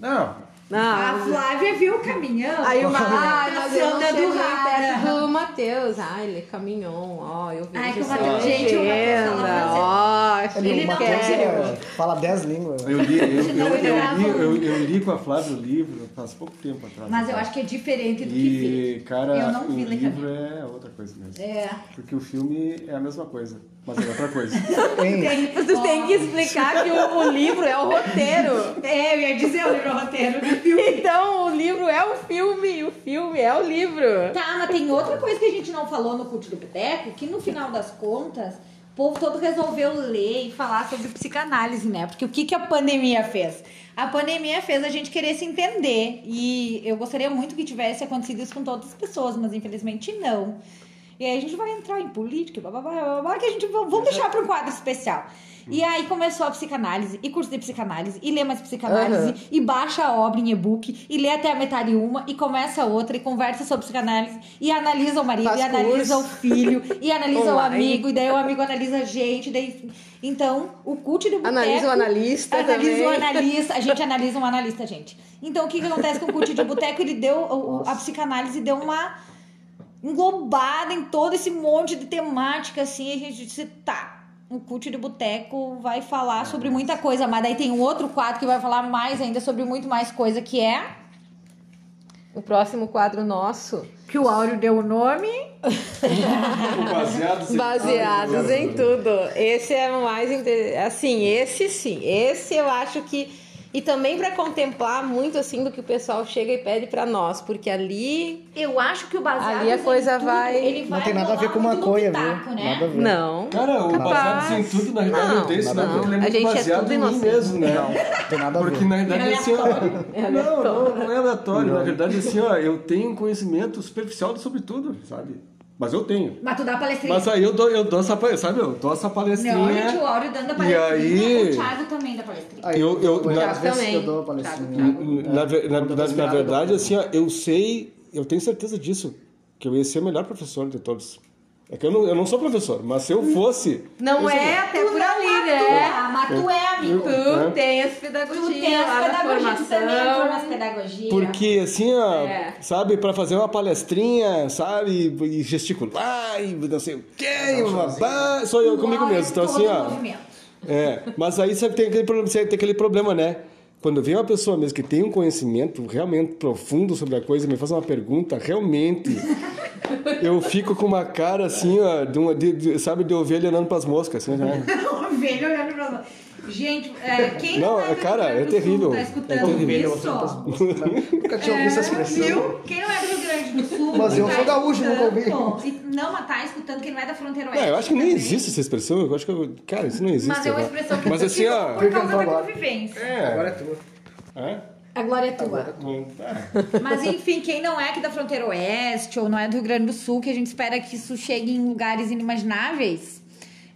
Não, A Não, Flávia viu o caminhão. Aí uma. Ah, Ah, não Sandra cheguei do perto Rara. do Matheus. Ah, ele é caminhão. Ó, eu vi Ai, que o Matheus- gente, o Matheus fala legenda. Ó, Ele, não quer. fala dez línguas. eu li, eu, eu, eu, eu, eu li com a Flávia o livro faz pouco tempo atrás. Mas eu acho que é diferente do que E, vi. cara, Eu não o livro é outra coisa mesmo. É. Porque o filme é a mesma coisa, mas é outra coisa. *laughs* Hein? Você tem que explicar que o, o livro é o roteiro. É, eu ia dizer o livro roteiro do filme. Então, o livro é o filme e o filme é o livro. Tá, mas tem outra coisa que a gente não falou no Cult do Boteco, que no final das contas, o povo todo resolveu ler e falar sobre psicanálise, né? Porque o que, que a pandemia fez? A pandemia fez a gente querer se entender. E eu gostaria muito que tivesse acontecido isso com todas as pessoas, mas infelizmente não. E aí a gente vai entrar em política, blá, blá, blá, blá, que a gente vamos deixar para um quadro especial. E aí começou a psicanálise, e curso de psicanálise, e lê mais psicanálise, Aham. e baixa a obra em e-book, e lê até a metade uma, e começa outra, e conversa sobre psicanálise, e analisa o marido, Faz e analisa curso. o filho, e analisa o amigo, e daí o amigo analisa a gente, daí... Então, o cult do boteco... Analisa o analista Analisa o também. analista, a gente analisa um analista, gente. Então, o que, que acontece com o cult de boteco? Ele deu, o- o- a psicanálise deu uma englobada em todo esse monte de temática, assim, a gente disse, tá, o cult de boteco vai falar sobre muita coisa, mas daí tem um outro quadro que vai falar mais ainda sobre muito mais coisa, que é O próximo quadro nosso, que o Áureo deu o nome. *laughs* Baseados em, baseados em tudo. Esse é o mais assim, esse sim. Esse eu acho que e também para contemplar muito assim do que o pessoal chega e pede para nós, porque ali Eu acho que o baseado Ali a coisa tudo, vai- ele vai Não tem nada a ver com muito maconha, pitaco, viu? né? Nada a ver. não. Cara, o Capaz. baseado em tudo, na realidade, Não, eu tenho esse nada a nome, ver. eu lembro A gente é baseado tudo em mim mesmo, né? Não tem nada a Porque ver. na verdade É assim, ó. *laughs* Não, não, não é aleatório. Na verdade, assim, ó, eu tenho um conhecimento superficial sobre tudo, sabe? Mas eu tenho. Mas tu dá palestrinha. Mas aí eu dou, eu dou essa, pa- sabe, eu dou essa palestrinha. Não, gente, o Áureo dando a E palestrinha. aí- O Thiago também dá palestrinha. Aí, Eu- eu- às na- vezes também. eu dou uma palestrinha. Na, na- na- na verdade, assim, ó, eu sei, eu tenho certeza disso, que eu ia ser o melhor professor de todos. É que eu não, eu não sou professor, mas se eu fosse. Não eu é até por ali, né? Mas tu é, amigo. Tu É. tem as Tu pedagogias tem as pedagogias, tu também entrou nas formação. pedagogias. Porque assim, ó, É. sabe, pra fazer uma palestrinha, sabe, e gesticular, e não sei o quê, e babá, sou eu comigo mesmo. Então, assim, ó. movimento. É, mas aí você tem aquele, problema- você tem aquele problema, né? Quando vem uma pessoa mesmo que tem um conhecimento realmente profundo sobre a coisa, me faz uma pergunta realmente eu fico com uma cara assim, ó, de uma, de, de, sabe, de ovelha olhando pras moscas. Assim, né? *laughs* ovelha olhando pras moscas. Gente, é, quem não, não é cara, é terrível. Sul, tá escutando é isso? Nunca tinha ouvido essa expressão. Viu? Quem não é do Rio Grande do Sul. Mas eu tá sou gaúcho, nunca ouvi. Não, mas tá escutando quem não é da fronteira oeste. Não, eu acho que nem também. existe essa expressão. Eu acho que, eu, cara, isso não existe. Mas é uma expressão que mas, assim, ó, por causa da convivência. É. Agora é tua. É? A glória é tua. *laughs* Mas enfim, quem não é aqui da fronteira oeste ou não é do Rio Grande do Sul, que a gente espera que isso chegue em lugares inimagináveis.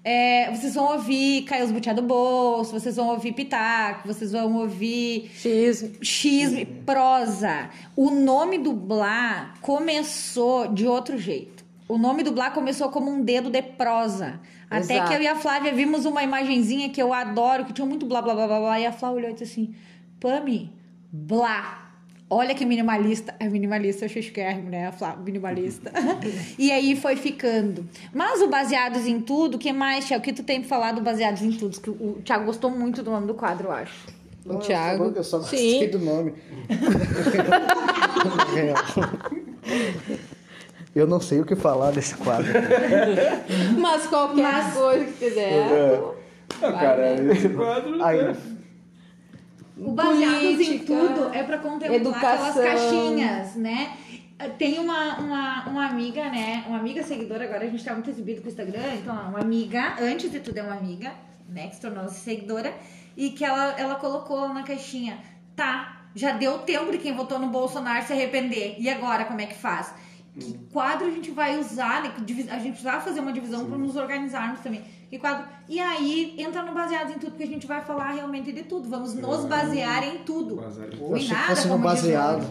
É, vocês vão ouvir Caiu os Butiá do Bolso, vocês vão ouvir Pitaco, vocês vão ouvir. Xisme. Xisme, prosa. O nome do Blá começou de outro jeito. O nome do Blá começou como um dedo de prosa. Até Exato. que eu e a Flávia vimos uma imagenzinha que eu adoro, que tinha muito blá blá blá blá blá. E a Flávia olhou e disse assim: Pami, blá. Olha que minimalista. É minimalista, eu chiquérrimo, né? Minimalista. *laughs* e aí foi ficando. Mas o Baseados em Tudo, o que mais, Tiago? O que tu tem pra falar do Baseados em Tudo? Que o Tiago gostou muito do nome do quadro, eu acho. O Thiago. Eu só gostei Sim. do nome. *laughs* Eu não sei o que falar desse quadro. *laughs* Mas qualquer Mas- coisa que quiser. Não, cara, esse quadro. Aí, O Baseados em Tudo é pra contemplar educação. aquelas caixinhas, né? Tem uma, uma, uma amiga, né? Uma amiga seguidora, agora a gente tá muito exibido com o Instagram, então, uma amiga, antes de tudo é uma amiga, né? Que se tornou seguidora, e que ela, ela colocou na caixinha, tá, já deu tempo de quem votou no Bolsonaro se arrepender. E agora, como é que faz? Que quadro a gente vai usar, né? Que A gente precisava fazer uma divisão para nos organizarmos também. Que quadro? E aí entra no baseado em tudo, porque a gente vai falar realmente de tudo. Vamos nos basear em tudo. eu Fui achei que nada, fosse no como diz o baseado.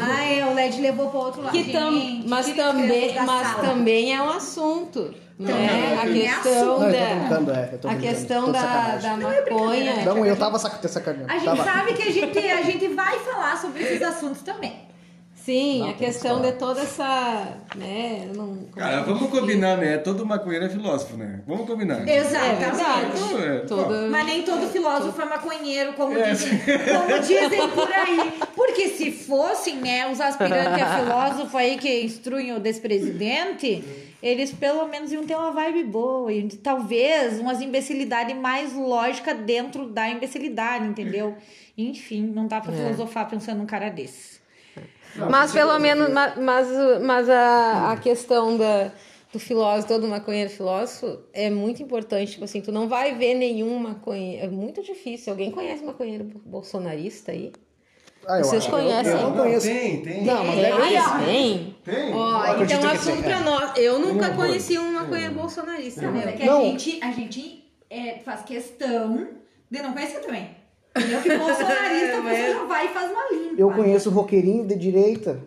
Ah, é, o LED levou para outro lado. Que tam, Gente, mas as também, mas sala. também é um assunto. Né? Também A é questão Não, da. brincando, é. A questão da, maconha. Não, eu tava sacaneando. A gente Tava. sabe que a gente, a gente vai falar sobre esses assuntos também. Sim, Não, a questão de toda essa. Né, não, *laughs* Cara, vamos combinar, né? Todo maconheiro é filósofo, né? Vamos combinar. É Exatamente. É, Todo- Mas nem todo filósofo é maconheiro, como, É. dizem, como *laughs* dizem por aí. Porque se fossem, né, os aspirantes a filósofo aí que instruem o despresidente, eles pelo menos iam ter uma vibe boa. E talvez umas imbecilidade mais lógica dentro da imbecilidade, entendeu? Enfim, não dá pra filosofar pensando num cara desse. Mas pelo menos, ma- mas, mas a, a questão da, do filósofo, todo maconheiro filósofo, é muito importante. Tipo assim, tu não vai ver nenhum maconheiro. É muito difícil. Alguém conhece maconheiro bolsonarista aí? Ah, eu Vocês acho- conhecem? Eu, eu não conheço. Tem, tem. Não, mas Tem, tem. Tem. Ó, então que assunto pra é. nós. Eu nunca Não, conheci um maconheiro bolsonarista, Não, mas é meu. que Não. a gente, a gente é, faz questão de não conhecer também. Que bolsonarista *laughs* você já vai e faz uma limpa. Eu conheço roqueirinho de direita.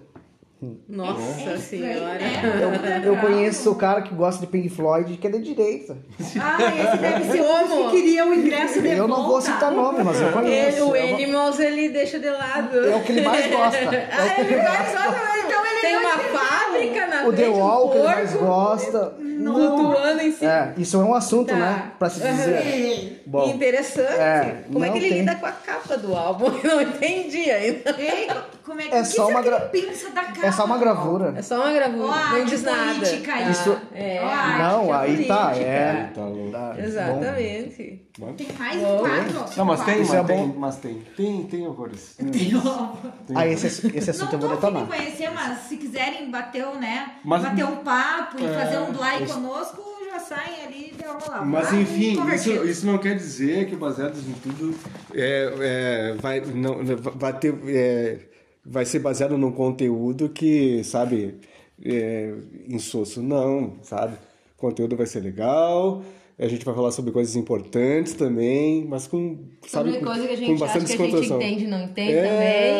Nossa É senhora. né? Eu conheço o cara que gosta de Pink Floyd, que é de direita. Ah, esse deve ser Como? o que queria o ingresso de Eu não vou citar nome, mas eu Ele, conheço. o É uma- Animals ele deixa de lado. É o que ele mais gosta. Ah, É o é ele mais gosta. então ele Tem uma fábrica na O The frente, um Wall, que ele mais gosta. Flutuando em cima. É, isso é um assunto, Tá. né? Pra se dizer. Bom, Interessante. É, Como é que ele tem- lida com a capa do álbum? *laughs* Eu não entendi ainda. Ei, como é que É o que só uma que gra- ele pensa da capa? é só uma gravura. É só uma gravura, Ó, não diz nada. política aí. Isso- É, Não, aí tá, política. é. Tá louco. Tá, Exatamente. Tem mais um quadro? Não, mas tem, Isso mas é tem, bom. mas tem. Tem, tem horrores. *laughs* bom. Ah, esse, esse assunto eu Não vou detonar. conhecer, mas se quiserem bater, né, Mas- bater um papo e É, fazer um blind isso- conosco, já saem ali e vamos lá. Mas Vai, enfim, isso, isso não quer dizer que o Baseados em Tudo é, é, vai, não, vai, ter, é, vai ser baseado num conteúdo que, sabe, é, insosso. Não, sabe? O conteúdo vai ser legal, a gente vai falar sobre coisas importantes também, mas com, sabe, Sobre com, coisa que a com gente bastante acha que a gente descontração. entende, não entende é,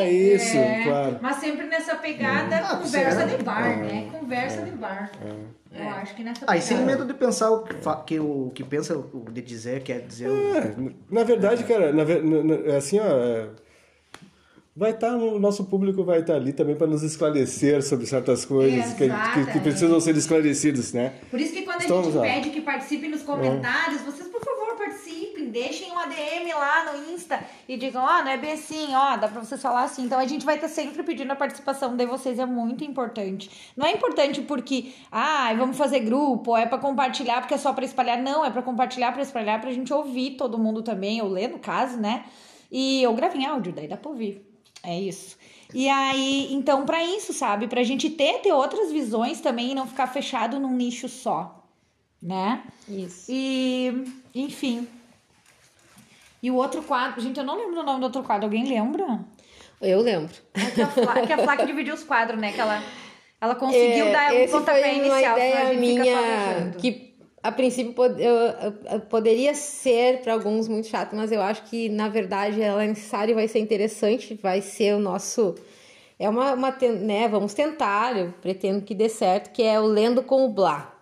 também. isso, É, claro. Mas sempre nessa pegada, Ah, conversa de bar, né? Conversa de bar. Eu acho que nessa Ah, e pegada. sem medo de pensar o que, que o que pensa, o de dizer, quer dizer. o- É, na verdade, cara, na, na- assim, ó, é, vai estar, o nosso público vai estar ali também para nos esclarecer sobre certas coisas que, que, que precisam ser esclarecidas, né? Por isso que quando a Estamos gente lá. pede que participe nos comentários, vocês, por favor, participem participem, deixem um ADM lá no Insta e digam, ó, oh, não é bem assim, ó, dá pra vocês falar assim. Então a gente vai estar tá sempre pedindo a participação de vocês, é muito importante. Não é importante porque, ah, vamos fazer grupo, é para compartilhar porque é só para espalhar. Não, é para compartilhar, para espalhar, pra gente ouvir todo mundo também, ou ler no caso, né? E eu gravei em áudio, daí dá pra ouvir. É isso. E aí, então, para isso, sabe? Pra gente ter, ter outras visões também e não ficar fechado num nicho só, né? Isso. E, enfim. E o outro quadro, gente, eu não lembro o nome do outro quadro, alguém lembra? Eu lembro. É que a Flá, que a Flá que dividiu os quadros, né? Que ela, ela conseguiu é, dar um pontapé inicial. Uma ideia minha que a princípio eu, poderia ser para alguns muito chato, mas eu acho que na verdade ela é necessária e vai ser interessante, vai ser o nosso é uma, uma né, vamos tentar, eu pretendo que dê certo, que é o Lendo com o Blá.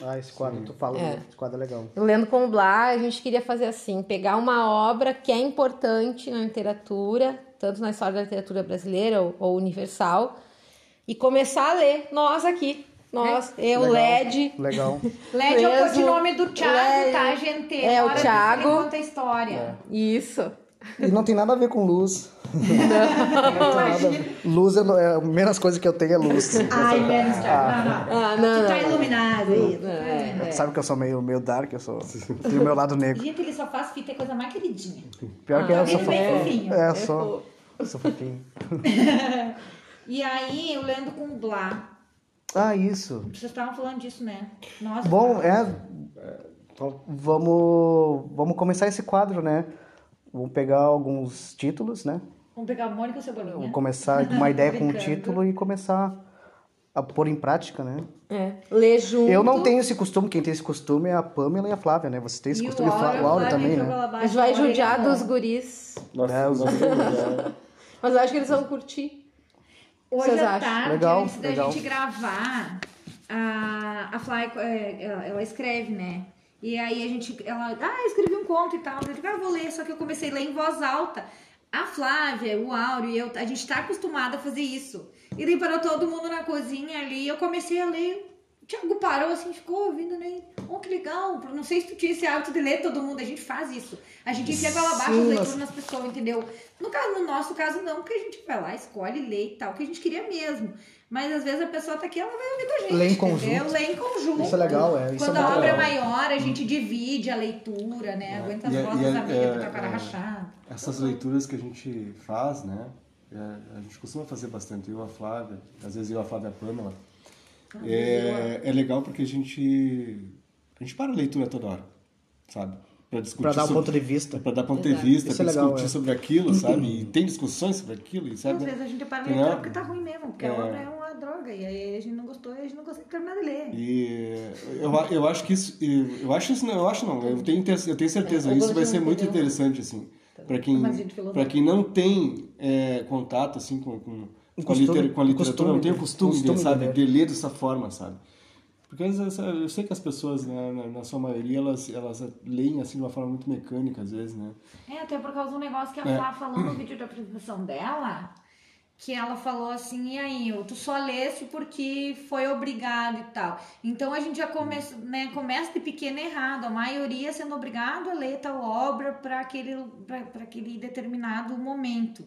Ah, esse quadro, tu fala, é. esse quadro é legal. O Lendo com o Blá, a gente queria fazer assim, pegar uma obra que é importante na literatura, tanto na história da literatura brasileira ou, ou universal, e começar a ler, nós aqui, nós, é. eu, LED. Legal. *laughs* LED é o codinome do Thiago, LED. tá, gente? É o Thiago. conta a história. É. Isso. E não tem nada a ver com luz. *laughs* Não. não nada... Luz é, é a menos coisa que eu tenho é luz. Ai, menos ah. ah, não, Tu tá iluminado aí. É, é. Sabe que eu sou meio, meio dark, eu sou. Tenho o meu lado negro. Gente, ele só faz fita, é coisa mais queridinha. Pior ah, que eu sou fofinho. É, sou. Sou fofinho. e aí, eu lendo com o Blá. Ah, isso. Vocês estavam falando disso, né? Nossa. Bom, é. Vamos, vamos começar esse quadro, né? Vamos pegar alguns títulos, né? Vamos pegar a Mônica Cebolinha. Vamos começar uma *laughs* ideia com um título e começar a pôr em prática, né? É. Ler junto. Eu não tenho esse costume, quem tem esse costume é a Pamela e a Flávia, né? Você tem esse e costume, o Aura, o Aura também, né? A gente vai judiar dos guris. Nossa, é, os... Mas eu acho que eles vão curtir. Hoje Vocês à tarde, legal, antes da legal. gente gravar, a, a Fly, é, ela, ela, escreve, né? E aí a gente, ela, ah, escrevi um conto e tal. Eu digo, ah, vou ler, só que eu comecei a ler em voz alta. A Flávia, o Áureo e eu, a gente tá acostumada a fazer isso. E daí parou todo mundo na cozinha ali, eu comecei a ler. O Thiago parou assim, ficou ouvindo, né? Oh, que legal. Não sei se tu tinha esse hábito de ler todo mundo, a gente faz isso. A gente enfia goela abaixo as leituras nas pessoas, entendeu? No, caso, no nosso caso, não, porque a gente vai lá, escolhe, lê e tal, que a gente queria mesmo. Mas às vezes a pessoa tá aqui, ela vai ouvir com a gente. Lê em conjunto. Lê em conjunto. Isso é legal, é. Isso Quando é a obra legal. é maior, a gente divide a leitura, né? É. Aguenta as e, vozes amigas é, pra cara é, rachado. Essas leituras que a gente faz, né? É, a gente costuma fazer bastante, eu e a Flávia, às vezes eu, a Flávia e a Pamela. Ah, é, é legal porque a gente, a gente para a leitura toda hora, sabe? para discutir para dar sobre, ponto de vista. para dar ponto Exato. de vista para é discutir é. sobre aquilo sabe? E tem discussões sobre aquilo e sabe? Às vezes a gente para ler porque tá ruim mesmo porque é. a obra é uma droga e aí a gente não gostou e a gente não consegue terminar de ler. E eu, eu acho que isso eu acho isso não eu acho não eu tenho eu tenho certeza é, isso vai ser muito interessante assim para quem para quem não tem é, contato assim com, com, com, a, liter, com a literatura costume, não tem o costume, costume de, sabe de ler dessa forma sabe porque eu sei que as pessoas, né, na, sua maioria, elas, elas leem assim de uma forma muito mecânica, às vezes, né? É, até por causa do negócio que a é. Flá falou no vídeo da apresentação dela, que ela falou assim, e aí, tu só lesse porque foi obrigado e tal. Então a gente já começa, né, começa de pequeno errado, a maioria sendo obrigado a ler tal obra para aquele, aquele determinado momento.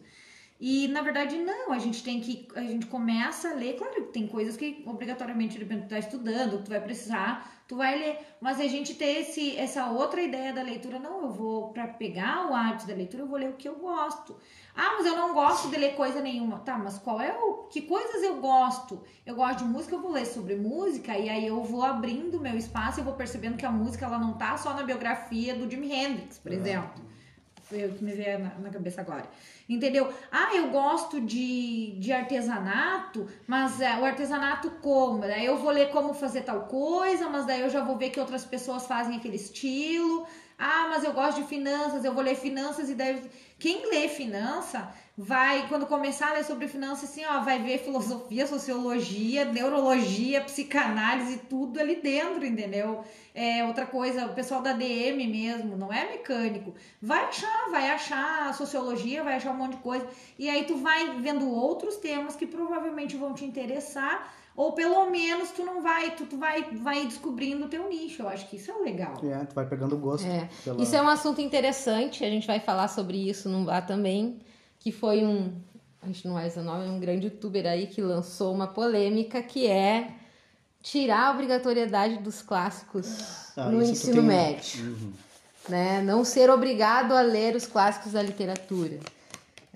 E na verdade não, a gente tem que a gente começa a ler, claro que tem coisas que obrigatoriamente tu tá estudando, tu vai precisar, tu vai ler, mas a gente ter esse essa outra ideia da leitura, não, eu vou para pegar o hábito da leitura, eu vou ler o que eu gosto. Ah, mas eu não gosto de ler coisa nenhuma. Tá, mas qual é o que coisas eu gosto? Eu gosto de música, eu vou ler sobre música e aí eu vou abrindo meu espaço e vou percebendo que a música ela não tá só na biografia do Jimi Hendrix, por exemplo. O que me veio na, na cabeça agora. Entendeu? Ah, eu gosto de, de artesanato, mas é, o artesanato como? Daí eu vou ler como fazer tal coisa, mas daí eu já vou ver que outras pessoas fazem aquele estilo. Ah, mas eu gosto de finanças, eu vou ler finanças e daí. Quem lê finança vai, quando começar a ler sobre finanças, assim, ó, vai ver filosofia, sociologia, neurologia, psicanálise, tudo ali dentro, entendeu? É outra coisa, o pessoal da DM mesmo, não é mecânico. Vai achar, vai achar sociologia, vai achar um monte de coisa. E aí tu vai vendo outros temas que provavelmente vão te interessar ou pelo menos tu não vai, tu, tu vai, vai descobrindo o teu nicho. Eu acho que isso é legal. É, tu vai pegando gosto. É. pela- Isso é um assunto interessante, a gente vai falar sobre isso no bar também, que foi um, a gente não o nome, é um grande youtuber aí que lançou uma polêmica que é tirar a obrigatoriedade dos clássicos Ah, no ensino tem- médio. Né? Não ser obrigado a ler os clássicos da literatura.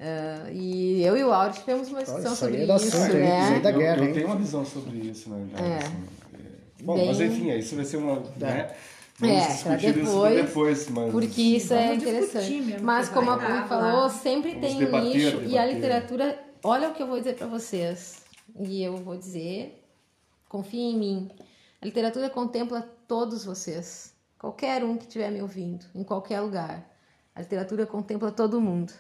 Ah, e eu e o Auro tivemos uma discussão sobre é isso, aí né? da eu, guerra, eu hein? tenho uma visão sobre isso, na verdade. É. assim, é. Bom, Bem- mas enfim, isso vai ser uma. Né? É, Vamos pra discutir isso depois, depois, mas. Porque isso é interessante. Mas como a dar falou, sempre Vamos tem um debater, nicho e a debater. literatura. Olha o que eu vou dizer pra vocês. E eu vou dizer, confiem em mim. A literatura contempla todos vocês. Qualquer um que estiver me ouvindo, em qualquer lugar. A literatura contempla todo mundo.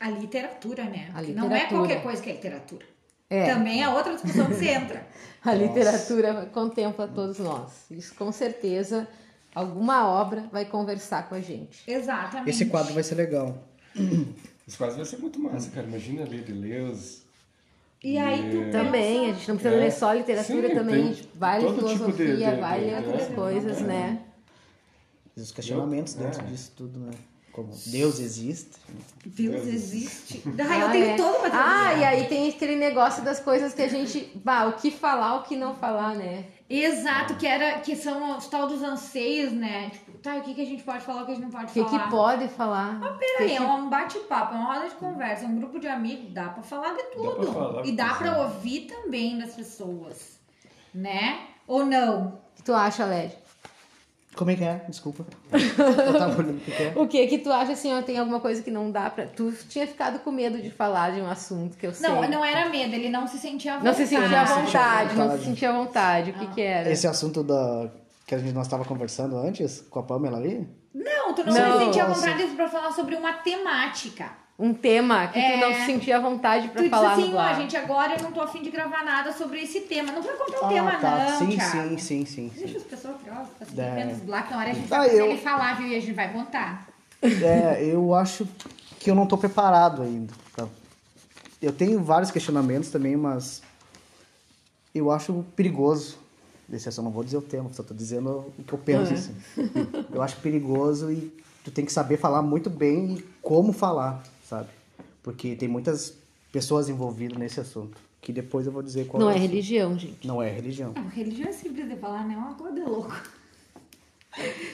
A literatura, né? A Que Não é literatura. qualquer coisa que é literatura. É. Também é outra discussão que você entra. *laughs* A literatura contempla todos nós. Isso com certeza alguma obra vai conversar com a gente. Exatamente. Esse quadro vai ser legal. *clears throat* Esse quase vai ser muito massa, cara. Imagina ler Deleuze. E aí tu Também, a gente não precisa É. ler só literatura Sim, também, tem a gente vai ler todo tipo de- filosofia, de- vai de- ler outras coisas, né? E os questionamentos Eu- dentro é. disso tudo, né? Como Deus existe. Deus existe. *laughs* Ah, eu Ah, tenho é. toda uma Ah, e aí tem aquele negócio das coisas que a gente. Bah, o que falar, o que não falar, né? Exato, que, era, que são os tal dos anseios, né? Tipo, tá, o que, que a gente pode falar, o que a gente não pode O que, falar. que pode falar? Mas peraí, Que é um bate-papo, é uma roda de conversa, é um grupo de amigos, dá pra falar de tudo. pra falar o e dá pra ouvir também das pessoas, né? Ou não? O que tu acha, Led? Como é que é? Desculpa. *laughs* O que que é. O que que tu acha assim, ó, tem alguma coisa que não dá pra. Tu tinha ficado com medo de falar de um assunto que eu sei. Não, não era medo, ele não se sentia à Não vontade. se sentia à sentia à vontade, não se sentia à vontade. O que que era? Esse assunto da que a gente nós estava conversando antes com a Pamela ali. Não, tu não, Não, se sentia à vontade pra falar sobre uma temática. Um tema que tu não se sentia à vontade disse falar assim, no ó, bar. gente, agora eu não tô afim de gravar nada sobre esse tema. Não foi qualquer Ah, tema, tá. não, sim, Thiago. sim, sim, sim, sim. Deixa as pessoas criosas, assim, É. menos black, na hora a gente Ah, vai eu- ele falar, viu? E a gente vai contar. É, eu acho que eu não tô preparado ainda. pra- Eu tenho vários questionamentos também, mas eu acho perigoso. Esse eu não vou dizer o tema, só tô dizendo o que eu penso. É. assim. Eu acho perigoso e tu tem que saber falar muito bem e como falar, sabe? Porque tem muitas pessoas envolvidas nesse assunto. Que depois eu vou dizer qual Não é. é religião, gente. Não é religião. Não, religião é simples de falar, né? É uma coisa de louco.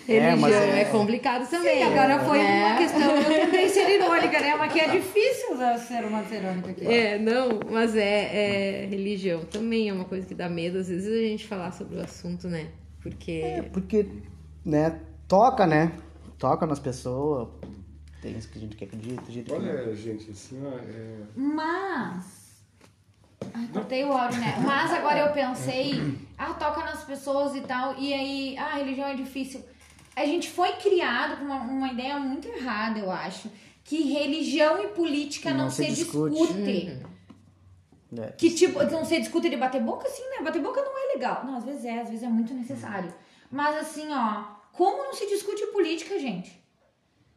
É, Religião mas é, é- complicado também. E agora foi né? uma questão, eu tentei ser irônica, né? Mas que é difícil ser uma irônica aqui. É, não, mas é, é religião também é uma coisa que dá medo às vezes a gente falar sobre o assunto, né? Porque É, porque, né, toca, né? Toca nas pessoas. Tem isso que a gente quer gente que não. Olha, gente, assim, ó. É... Mas. Ai, cortei o áudio, né? Mas agora eu pensei, ah, toca nas pessoas e tal, e aí, ah, religião é difícil. A gente foi criado com uma, uma ideia muito errada, eu acho, que religião e política não, Não se se, discute. discute. É. Que tipo, não se discute de bater boca, sim, né? Bater boca não é legal. Não, às vezes é, às vezes é muito necessário. Mas assim, ó, como não se discute política, gente?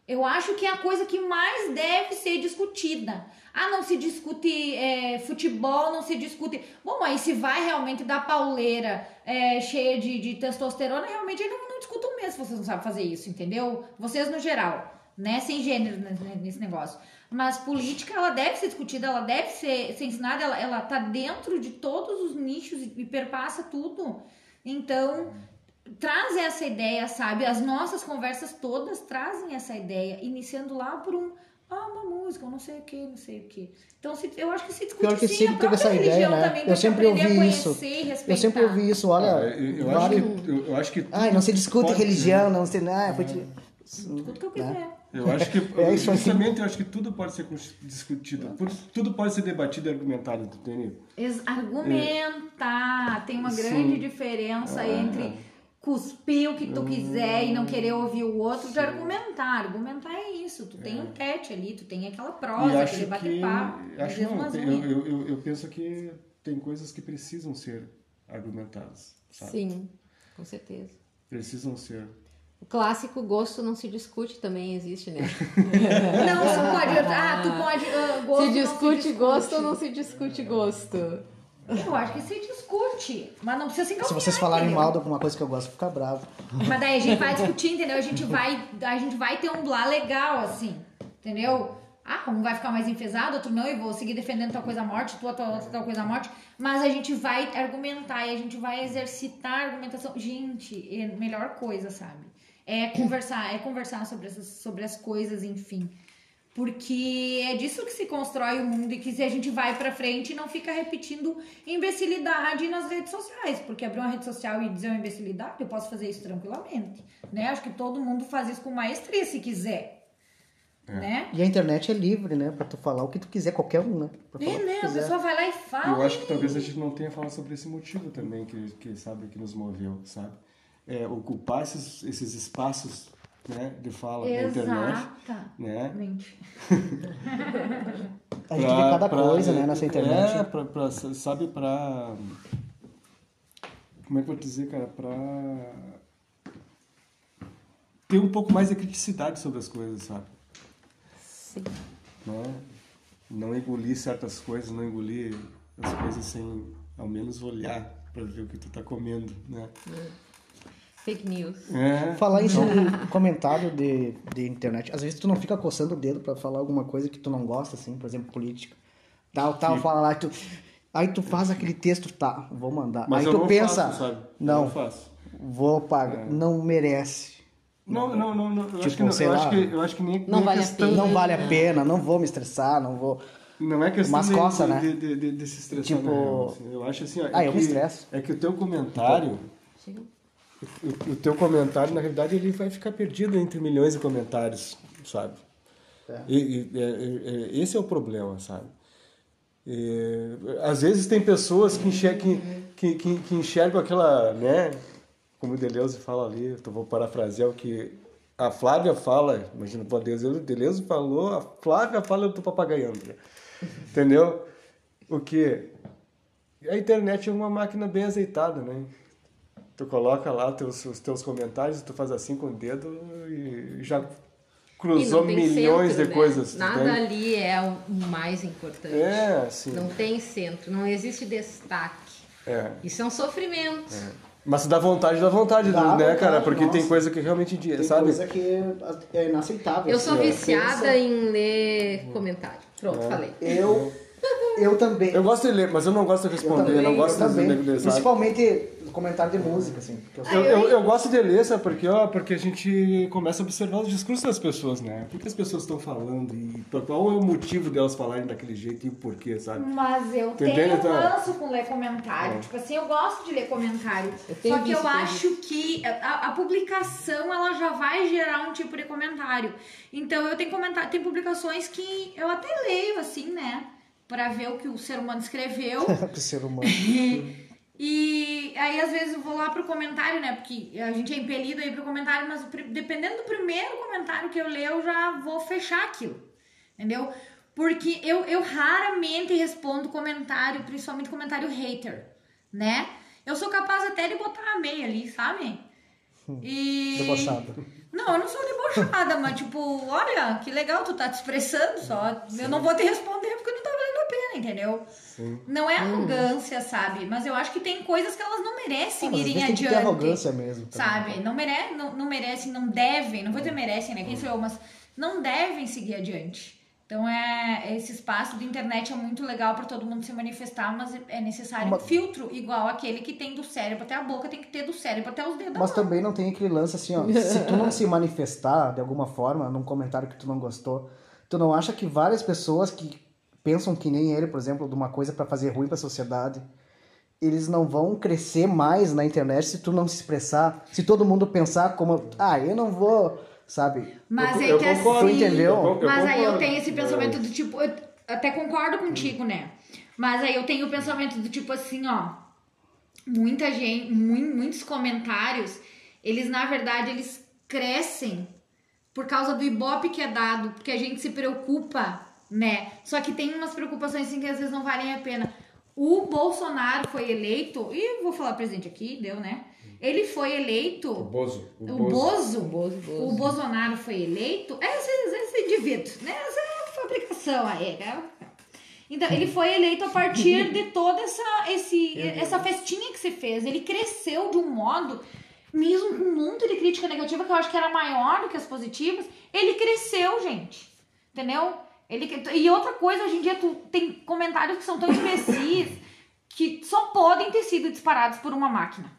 Eu acho que é a coisa que mais deve ser discutida. Ah, não se discute é, futebol, não se discute. Bom, aí se vai realmente dar pauleira é, cheia de, de testosterona, realmente eu não, não discutam mesmo vocês não sabem fazer isso, entendeu? Vocês no geral, né? Sem gênero nesse negócio. Mas política, ela deve ser discutida, ela deve ser, ser ensinada, ela, ela tá dentro de todos os nichos e, e perpassa tudo. Então, traz essa ideia, sabe? As nossas conversas todas trazem essa ideia, iniciando lá por um ah, uma música, não sei o que, não sei o que. Então, se, eu acho que se discute Pior que sim, a própria essa ideia, religião né? também, Eu sempre aprender a ouvi isso. conhecer e Eu sempre ouvi isso, olha. Ah, eu, eu acho vários- que, eu, eu acho que. Ai, não se discute pode- religião, não se. Ah, foi de- Tudo que eu quiser. Eu acho que, *laughs* É isso justamente, eu acho que tudo pode ser discutido, tudo pode ser debatido e argumentado, entendeu? Argumentar. Tem uma grande Sim. diferença Ah. entre cuspir o que tu quiser e não querer ouvir o outro de argumentar. Argumentar é isso. Tu tem um tete ali, tu tem aquela prosa, aquele que. bater-papo. às Acho não, eu, eu, eu, penso que tem coisas que precisam ser argumentadas, sabe? sim, com certeza. Precisam ser. O clássico gosto não se discute também existe, né? *laughs* Não, você pode. Ah, tu pode. ah, *laughs* gosto se não discute discute. gosto ou não se discute gosto? Eu acho que se discute, mas não precisa se Se engalfinhar, vocês falarem entendeu? mal de alguma coisa que eu gosto, fica bravo. Mas daí a gente vai discutir, entendeu? A gente vai, a gente vai ter um blá legal, assim, entendeu? Ah, um vai ficar mais enfesado, outro não, e vou seguir defendendo tal coisa à morte, tua, tua, outra tal coisa à morte. Mas a gente vai argumentar e a gente vai exercitar a argumentação. Gente, é a melhor coisa, sabe? É conversar, é conversar sobre, essas, sobre as coisas, enfim. Porque é disso que se constrói o mundo e que se a gente vai pra frente não fica repetindo imbecilidade nas redes sociais. Porque abrir uma rede social e dizer uma imbecilidade, eu posso fazer isso tranquilamente. Né? Acho que todo mundo faz isso com maestria se quiser. Né? E a internet é livre, né? Pra tu falar o que tu quiser, qualquer um, né? Pra É, né? A pessoa vai lá e fala. Eu acho que talvez a gente não tenha falado sobre esse motivo também, que, que sabe, que nos moveu, sabe? É, ocupar esses, esses espaços né, de fala na internet, né? A gente vê cada pra- coisa, né, nessa internet. É, pra, pra- sabe, pra... Como é que eu vou dizer, cara? Pra ter um pouco mais de criticidade sobre as coisas, sabe? Sim. Né? Não engolir certas coisas, não engolir as coisas sem, ao menos, olhar pra ver o que tu tá comendo, né? Fake news. É, Falar em comentário de, de internet, às vezes tu não fica coçando o dedo pra falar alguma coisa que tu não gosta, assim, por exemplo, política. Tal, tal, fala lá, e tu, aí tu faz aquele texto, tá, vou mandar. Mas aí eu tu não pensa, faço, sabe? Eu não, não faço. vou pagar, não merece. Não, não, não, não. Eu, Tipo, acho que, não, sei eu, lá. acho que, eu acho que nem, Não nem vale a questão, pena. Não vale a pena, não vou me estressar, não vou. Não é questão Umas de, coça, de, né? de, de, de, de se estressar, Tipo- assim. Eu acho assim, ó, Ah, é eu me que- estresso. É que o teu comentário, o, o teu comentário, na realidade, ele vai ficar perdido entre milhões de comentários, sabe? É. E, e- é- é- é- esse é o problema, sabe? E, às vezes tem pessoas que enxergam, que, que, que enxergam aquela, né? Como o Deleuze fala ali, eu vou parafrasear o que a Flávia fala, imagina, pô, Deleuze, Deleuze falou, a Flávia fala, eu tô papagaiando, né? *laughs* entendeu? O que a internet é uma máquina bem azeitada, né? Tu coloca lá teus, os teus comentários, tu faz assim com o dedo e já cruzou tem milhões centro, de né? coisas. Nada né? ali é o mais importante. É, assim. Não tem centro, não existe destaque. É. Isso é um sofrimento. Mas dá vontade, dá vontade, Dá né, vontade, cara? Porque tem nossa. coisa que realmente, Tem sabe? coisa que é inaceitável. Eu sou assim, ó. viciada Pensa- em ler comentário. Pronto, falei. Eu, eu também. Eu gosto de ler, mas eu não gosto de Eu responder, também, eu não gosto eu de também. ler? Principalmente comentário de música, assim. porque eu Eu, eu, eu gosto de ler, sabe por quê? Ó, porque a gente começa a observar os discursos das pessoas, né? O que, as pessoas estão falando e qual é o motivo delas falarem daquele jeito e o porquê, sabe? Mas eu Tu entende, tenho um então? ranço com ler comentário. Tipo assim, eu gosto de ler comentário. Só que eu acho que a, a publicação ela já vai gerar um tipo de comentário. Então eu tenho comentário, tem publicações que eu até leio assim, né? Pra ver o que o ser humano escreveu. *laughs* que ser humano. *laughs* E aí, às vezes, eu vou lá pro comentário, né? Porque a gente é impelido aí pro comentário, mas dependendo do primeiro comentário que eu ler, eu já vou fechar aquilo. Entendeu? Porque eu, eu raramente respondo comentário, principalmente comentário hater, né? Eu sou capaz até de botar a meia ali, sabe? E. Debochada. Não, eu não sou debochada, mas tipo, olha, que legal, tu tá te expressando só. Eu não vou te responder porque não tá valendo a pena, entendeu? Não é arrogância, sabe? Mas eu acho que tem coisas que elas não merecem Ah, irem tem que ter adiante. arrogância mesmo. também. Sabe? Não, mere não, não merecem, não devem, não vou dizer merecem, né? Quem Hum. sou eu, mas não devem seguir adiante. Então é esse espaço da internet é muito legal para todo mundo se manifestar, mas é necessário um filtro igual aquele que tem do cérebro até a boca, tem que ter do cérebro até os dedos. Mas também não tem aquele lance assim, ó. *laughs* Se tu não se manifestar de alguma forma num comentário que tu não gostou, tu não acha que várias pessoas que pensam que nem ele, por exemplo, de uma coisa pra fazer ruim pra sociedade, eles não vão crescer mais na internet se tu não se expressar, se todo mundo pensar como, ah, eu não vou, sabe? Mas Eu- é eu que concordo. Assim. entendeu? Eu- eu mas aí eu concordo. tenho esse pensamento do tipo. Eu até concordo contigo, né? Mas aí eu tenho o pensamento do tipo assim, ó. Muita gente, mui- muitos comentários, eles na verdade eles crescem por causa do ibope que é dado, porque a gente se preocupa, né? Só que tem umas preocupações assim que às vezes não valem a pena. O Bolsonaro foi eleito, e eu vou falar presidente aqui, deu, né? Ele foi eleito. O Bozo. O Bozo, Bozo, Bozo. o Bolsonaro foi eleito, esse, esse indivíduo, né? Essa é a fabricação aí, né? Então, ele foi eleito a partir de toda essa, esse, essa festinha que você fez. Ele cresceu de um modo, mesmo com um monte de crítica negativa, que eu acho que era maior do que as positivas. Ele cresceu, gente. Entendeu? Ele, e outra coisa, hoje em dia, tu tem comentários que são tão *laughs* imbecis que só podem ter sido disparados por uma máquina.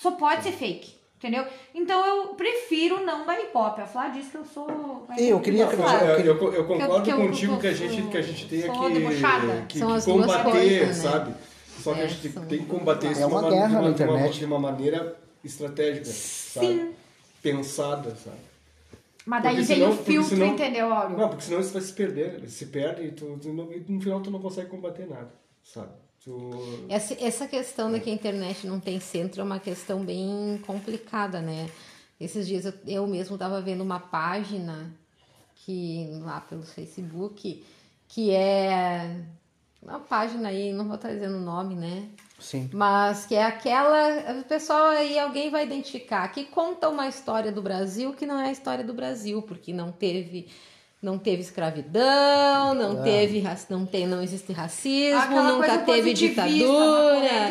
Só pode ser fake. Entendeu? Então eu prefiro não dar hip hop. A Flá disse que eu sou. Eu queria eu, eu, eu concordo que eu, contigo que, a gente, que a gente tem que, que, que combater, coisas, né? sabe? Só que é, a gente são... tem que combater isso é uma, guerra de, uma, na internet. de uma maneira estratégica, sabe? Sim. Pensada, sabe? Mas daí vem o filtro, senão, entendeu, Áureo? Não, porque senão você vai se perder. Se perde e, tu, tu, e no final tu não consegue combater nada, sabe? Essa, essa questão de que a internet não tem centro é uma questão bem complicada, né? Esses dias eu, eu mesmo estava vendo uma página que lá pelo Facebook que é uma página aí, não vou estar dizendo o nome, né? Sim. Mas que é aquela. O pessoal aí, alguém vai identificar, que conta uma história do Brasil que não é a história do Brasil, porque não teve não teve escravidão, não é. teve não tem não existe racismo, Aquela nunca teve ditadura,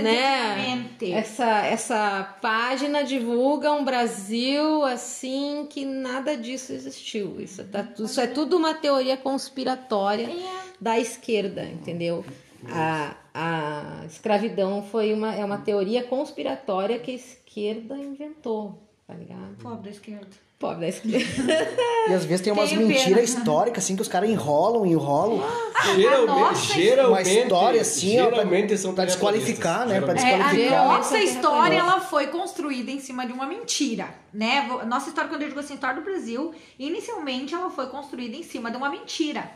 né? Essa essa página divulga um Brasil assim que nada disso existiu. Isso, tá, isso é tudo uma teoria conspiratória é. da esquerda, entendeu? A, a escravidão foi uma é uma teoria conspiratória que a esquerda inventou, tá ligado? Pobre da esquerda. Pobre da esquerda. *laughs* E às vezes tem umas mentiras históricas, assim, que os caras enrolam, enrolam. Ah, geralmente, geralmente, uma história assim, geralmente ó, são pra desqualificar, né? Pra é, desqualificar. a nossa história, ela foi construída em cima de uma mentira, né? Nossa história, quando eu digo assim, história do Brasil, inicialmente ela foi construída em cima de uma mentira.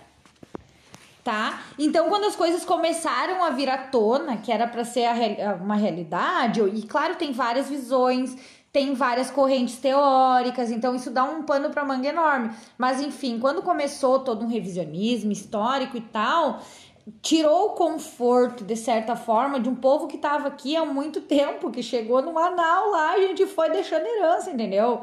Tá? Então, quando as coisas começaram a vir à tona, que era para ser uma realidade, e claro, tem várias visões, tem várias correntes teóricas, então isso dá um pano para manga enorme. Mas enfim, quando começou todo um revisionismo histórico e tal, tirou o conforto, de certa forma, de um povo que estava aqui há muito *laughs* tempo, que chegou no Manaus lá, a gente foi deixando herança, entendeu?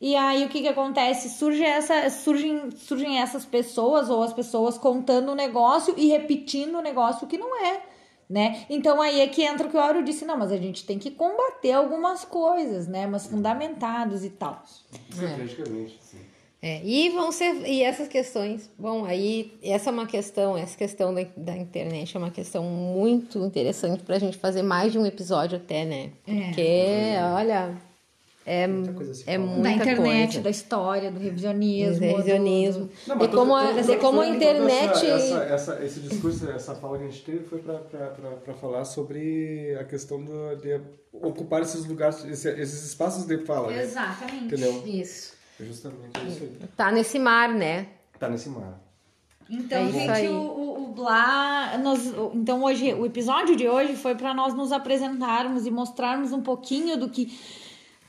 E aí o que que acontece? Surge essa, surgem, surgem essas pessoas ou as pessoas contando o um negócio e repetindo o um negócio que não é né? Então aí é que entra o que o Auro disse, não, mas a gente tem que combater algumas coisas, né? Mas fundamentados e tal. Estrategicamente, sim. É, e vão ser e essas questões, bom, aí essa é uma questão, essa questão da, da internet é uma questão muito interessante para a gente fazer mais de um episódio até, né? É. Porque, é. olha, é muita coisa é muita da internet, coisa. da história, do revisionismo. Do revisionismo. Do... Não, e como, a, de como a internet. Essa, essa, esse discurso, *laughs* essa fala que a gente teve foi para falar sobre a questão do, de ocupar esses lugares, esses espaços de fala. Né? Exatamente. Né? Entendeu? Isso. É justamente isso aí. Tá nesse mar, né? Tá nesse mar. Então, é gente, o, o, o Blá. Nós, então, hoje, o episódio de hoje foi para nós nos apresentarmos e mostrarmos um pouquinho do que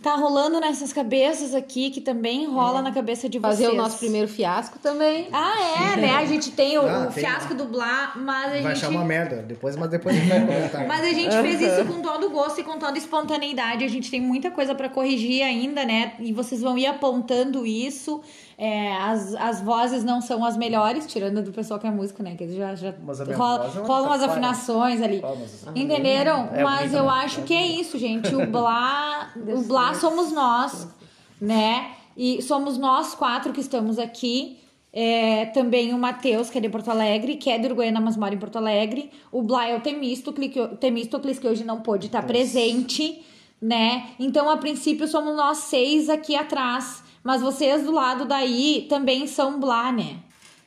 Tá rolando nessas cabeças aqui, que também rola é. na cabeça de vocês. Fazer o nosso primeiro fiasco também. Ah, é, né? A gente tem o, ah, o tem fiasco do Blá, mas a vai gente... Vai achar uma merda, depois, mas depois a gente vai comentar. *laughs* mas a gente fez isso com todo gosto e com toda espontaneidade. A gente tem muita coisa para corrigir ainda, né? E vocês vão ir apontando isso. É, as, as vozes não são as melhores, tirando do pessoal que é músico, né? Que eles já, já rola, é rolam umas afinações ali. Entenderam? É Mas eu acho que é isso, gente. O Blá, *laughs* o Blá somos nós, né? E somos nós quatro que estamos aqui. É, também o Matheus, que é de Porto Alegre, que é de Uruguaiana, mas mora em Porto Alegre. O Blá é o Temístocles, que hoje não pôde estar presente, né? Então, a princípio, somos nós seis aqui atrás. Mas vocês do lado daí também são Blá, né?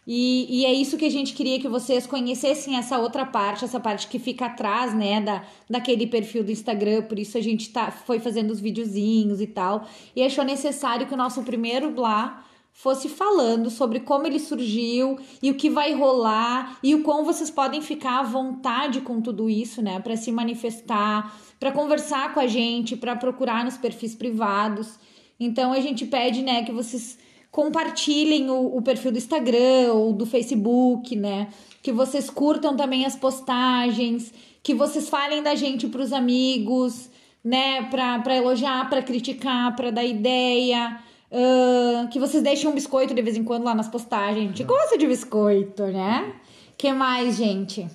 E, e, é isso que a gente queria que vocês conhecessem essa outra parte, essa parte que fica atrás, né, da, daquele perfil do Instagram. Por isso a gente tá, foi fazendo os videozinhos e tal. E achou necessário que o nosso primeiro Blá fosse falando sobre como ele surgiu e o que vai rolar e o quão vocês podem ficar à vontade com tudo isso, né, para se manifestar, para conversar com a gente, para procurar nos perfis privados. Então a gente pede, né, que vocês compartilhem o, o perfil do Instagram ou do Facebook, né? Que vocês curtam também as postagens, que vocês falem da gente para os amigos, né? Para elogiar, para criticar, para dar ideia. Uh, que vocês deixem um biscoito de vez em quando lá nas postagens. A gente gosta de biscoito, né? que mais, gente?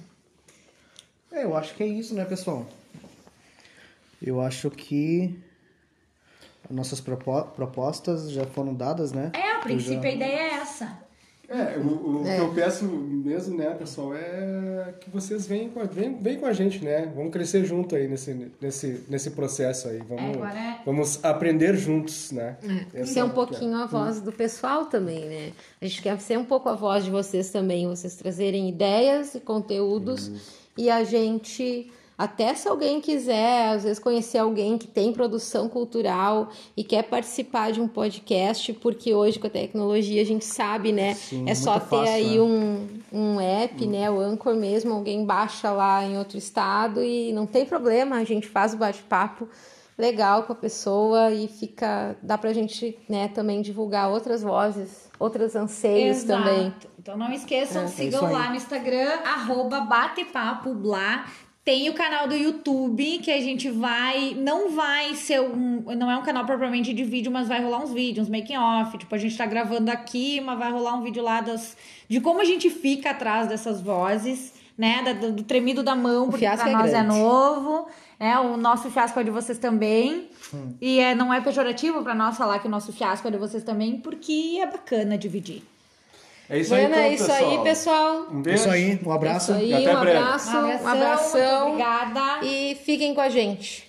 É, eu acho que é isso, né, pessoal? Eu acho que nossas propostas já foram dadas, né? É, a princípio já... a ideia é essa. É, o, o é. que eu peço mesmo, né, pessoal, é que vocês venham com, a, venham, venham com a gente, né? Vamos crescer junto aí nesse, nesse, nesse processo aí. Vamos, é, vamos aprender juntos, né? É. Ser um pouquinho a voz do pessoal também, né? A gente quer ser um pouco a voz de vocês também, vocês trazerem ideias e conteúdos e a gente até se alguém quiser, às vezes, conhecer alguém que tem produção cultural e quer participar de um podcast, porque hoje com a tecnologia a gente sabe, né? Sim, é só ter fácil, aí né? um, um app, hum. né? O Anchor mesmo, alguém baixa lá em outro estado e não tem problema, a gente faz o bate-papo legal com a pessoa e fica. dá pra gente né, também divulgar outras vozes, outros anseios Exato. também. Então não esqueçam, é, sigam é lá no Instagram, arroba batepapoblá. Tem o canal do YouTube que a gente vai. Não vai ser um. Não é um canal propriamente de vídeo, mas vai rolar uns vídeos, uns making off. Tipo, a gente tá gravando aqui, mas vai rolar um vídeo lá das, de como a gente fica atrás dessas vozes, né? Do, do tremido da mão, porque pra é nós é grande. é novo. Né? O nosso fiasco é de vocês também. Hum. E é, não é pejorativo para nós falar que o nosso fiasco é de vocês também, porque é bacana dividir. É isso aí, então, é isso pessoal. aí, pessoal. Um beijo. Isso aí, um abraço. É isso aí, e até um breve. abraço, um abração. Obrigada. E fiquem com a gente.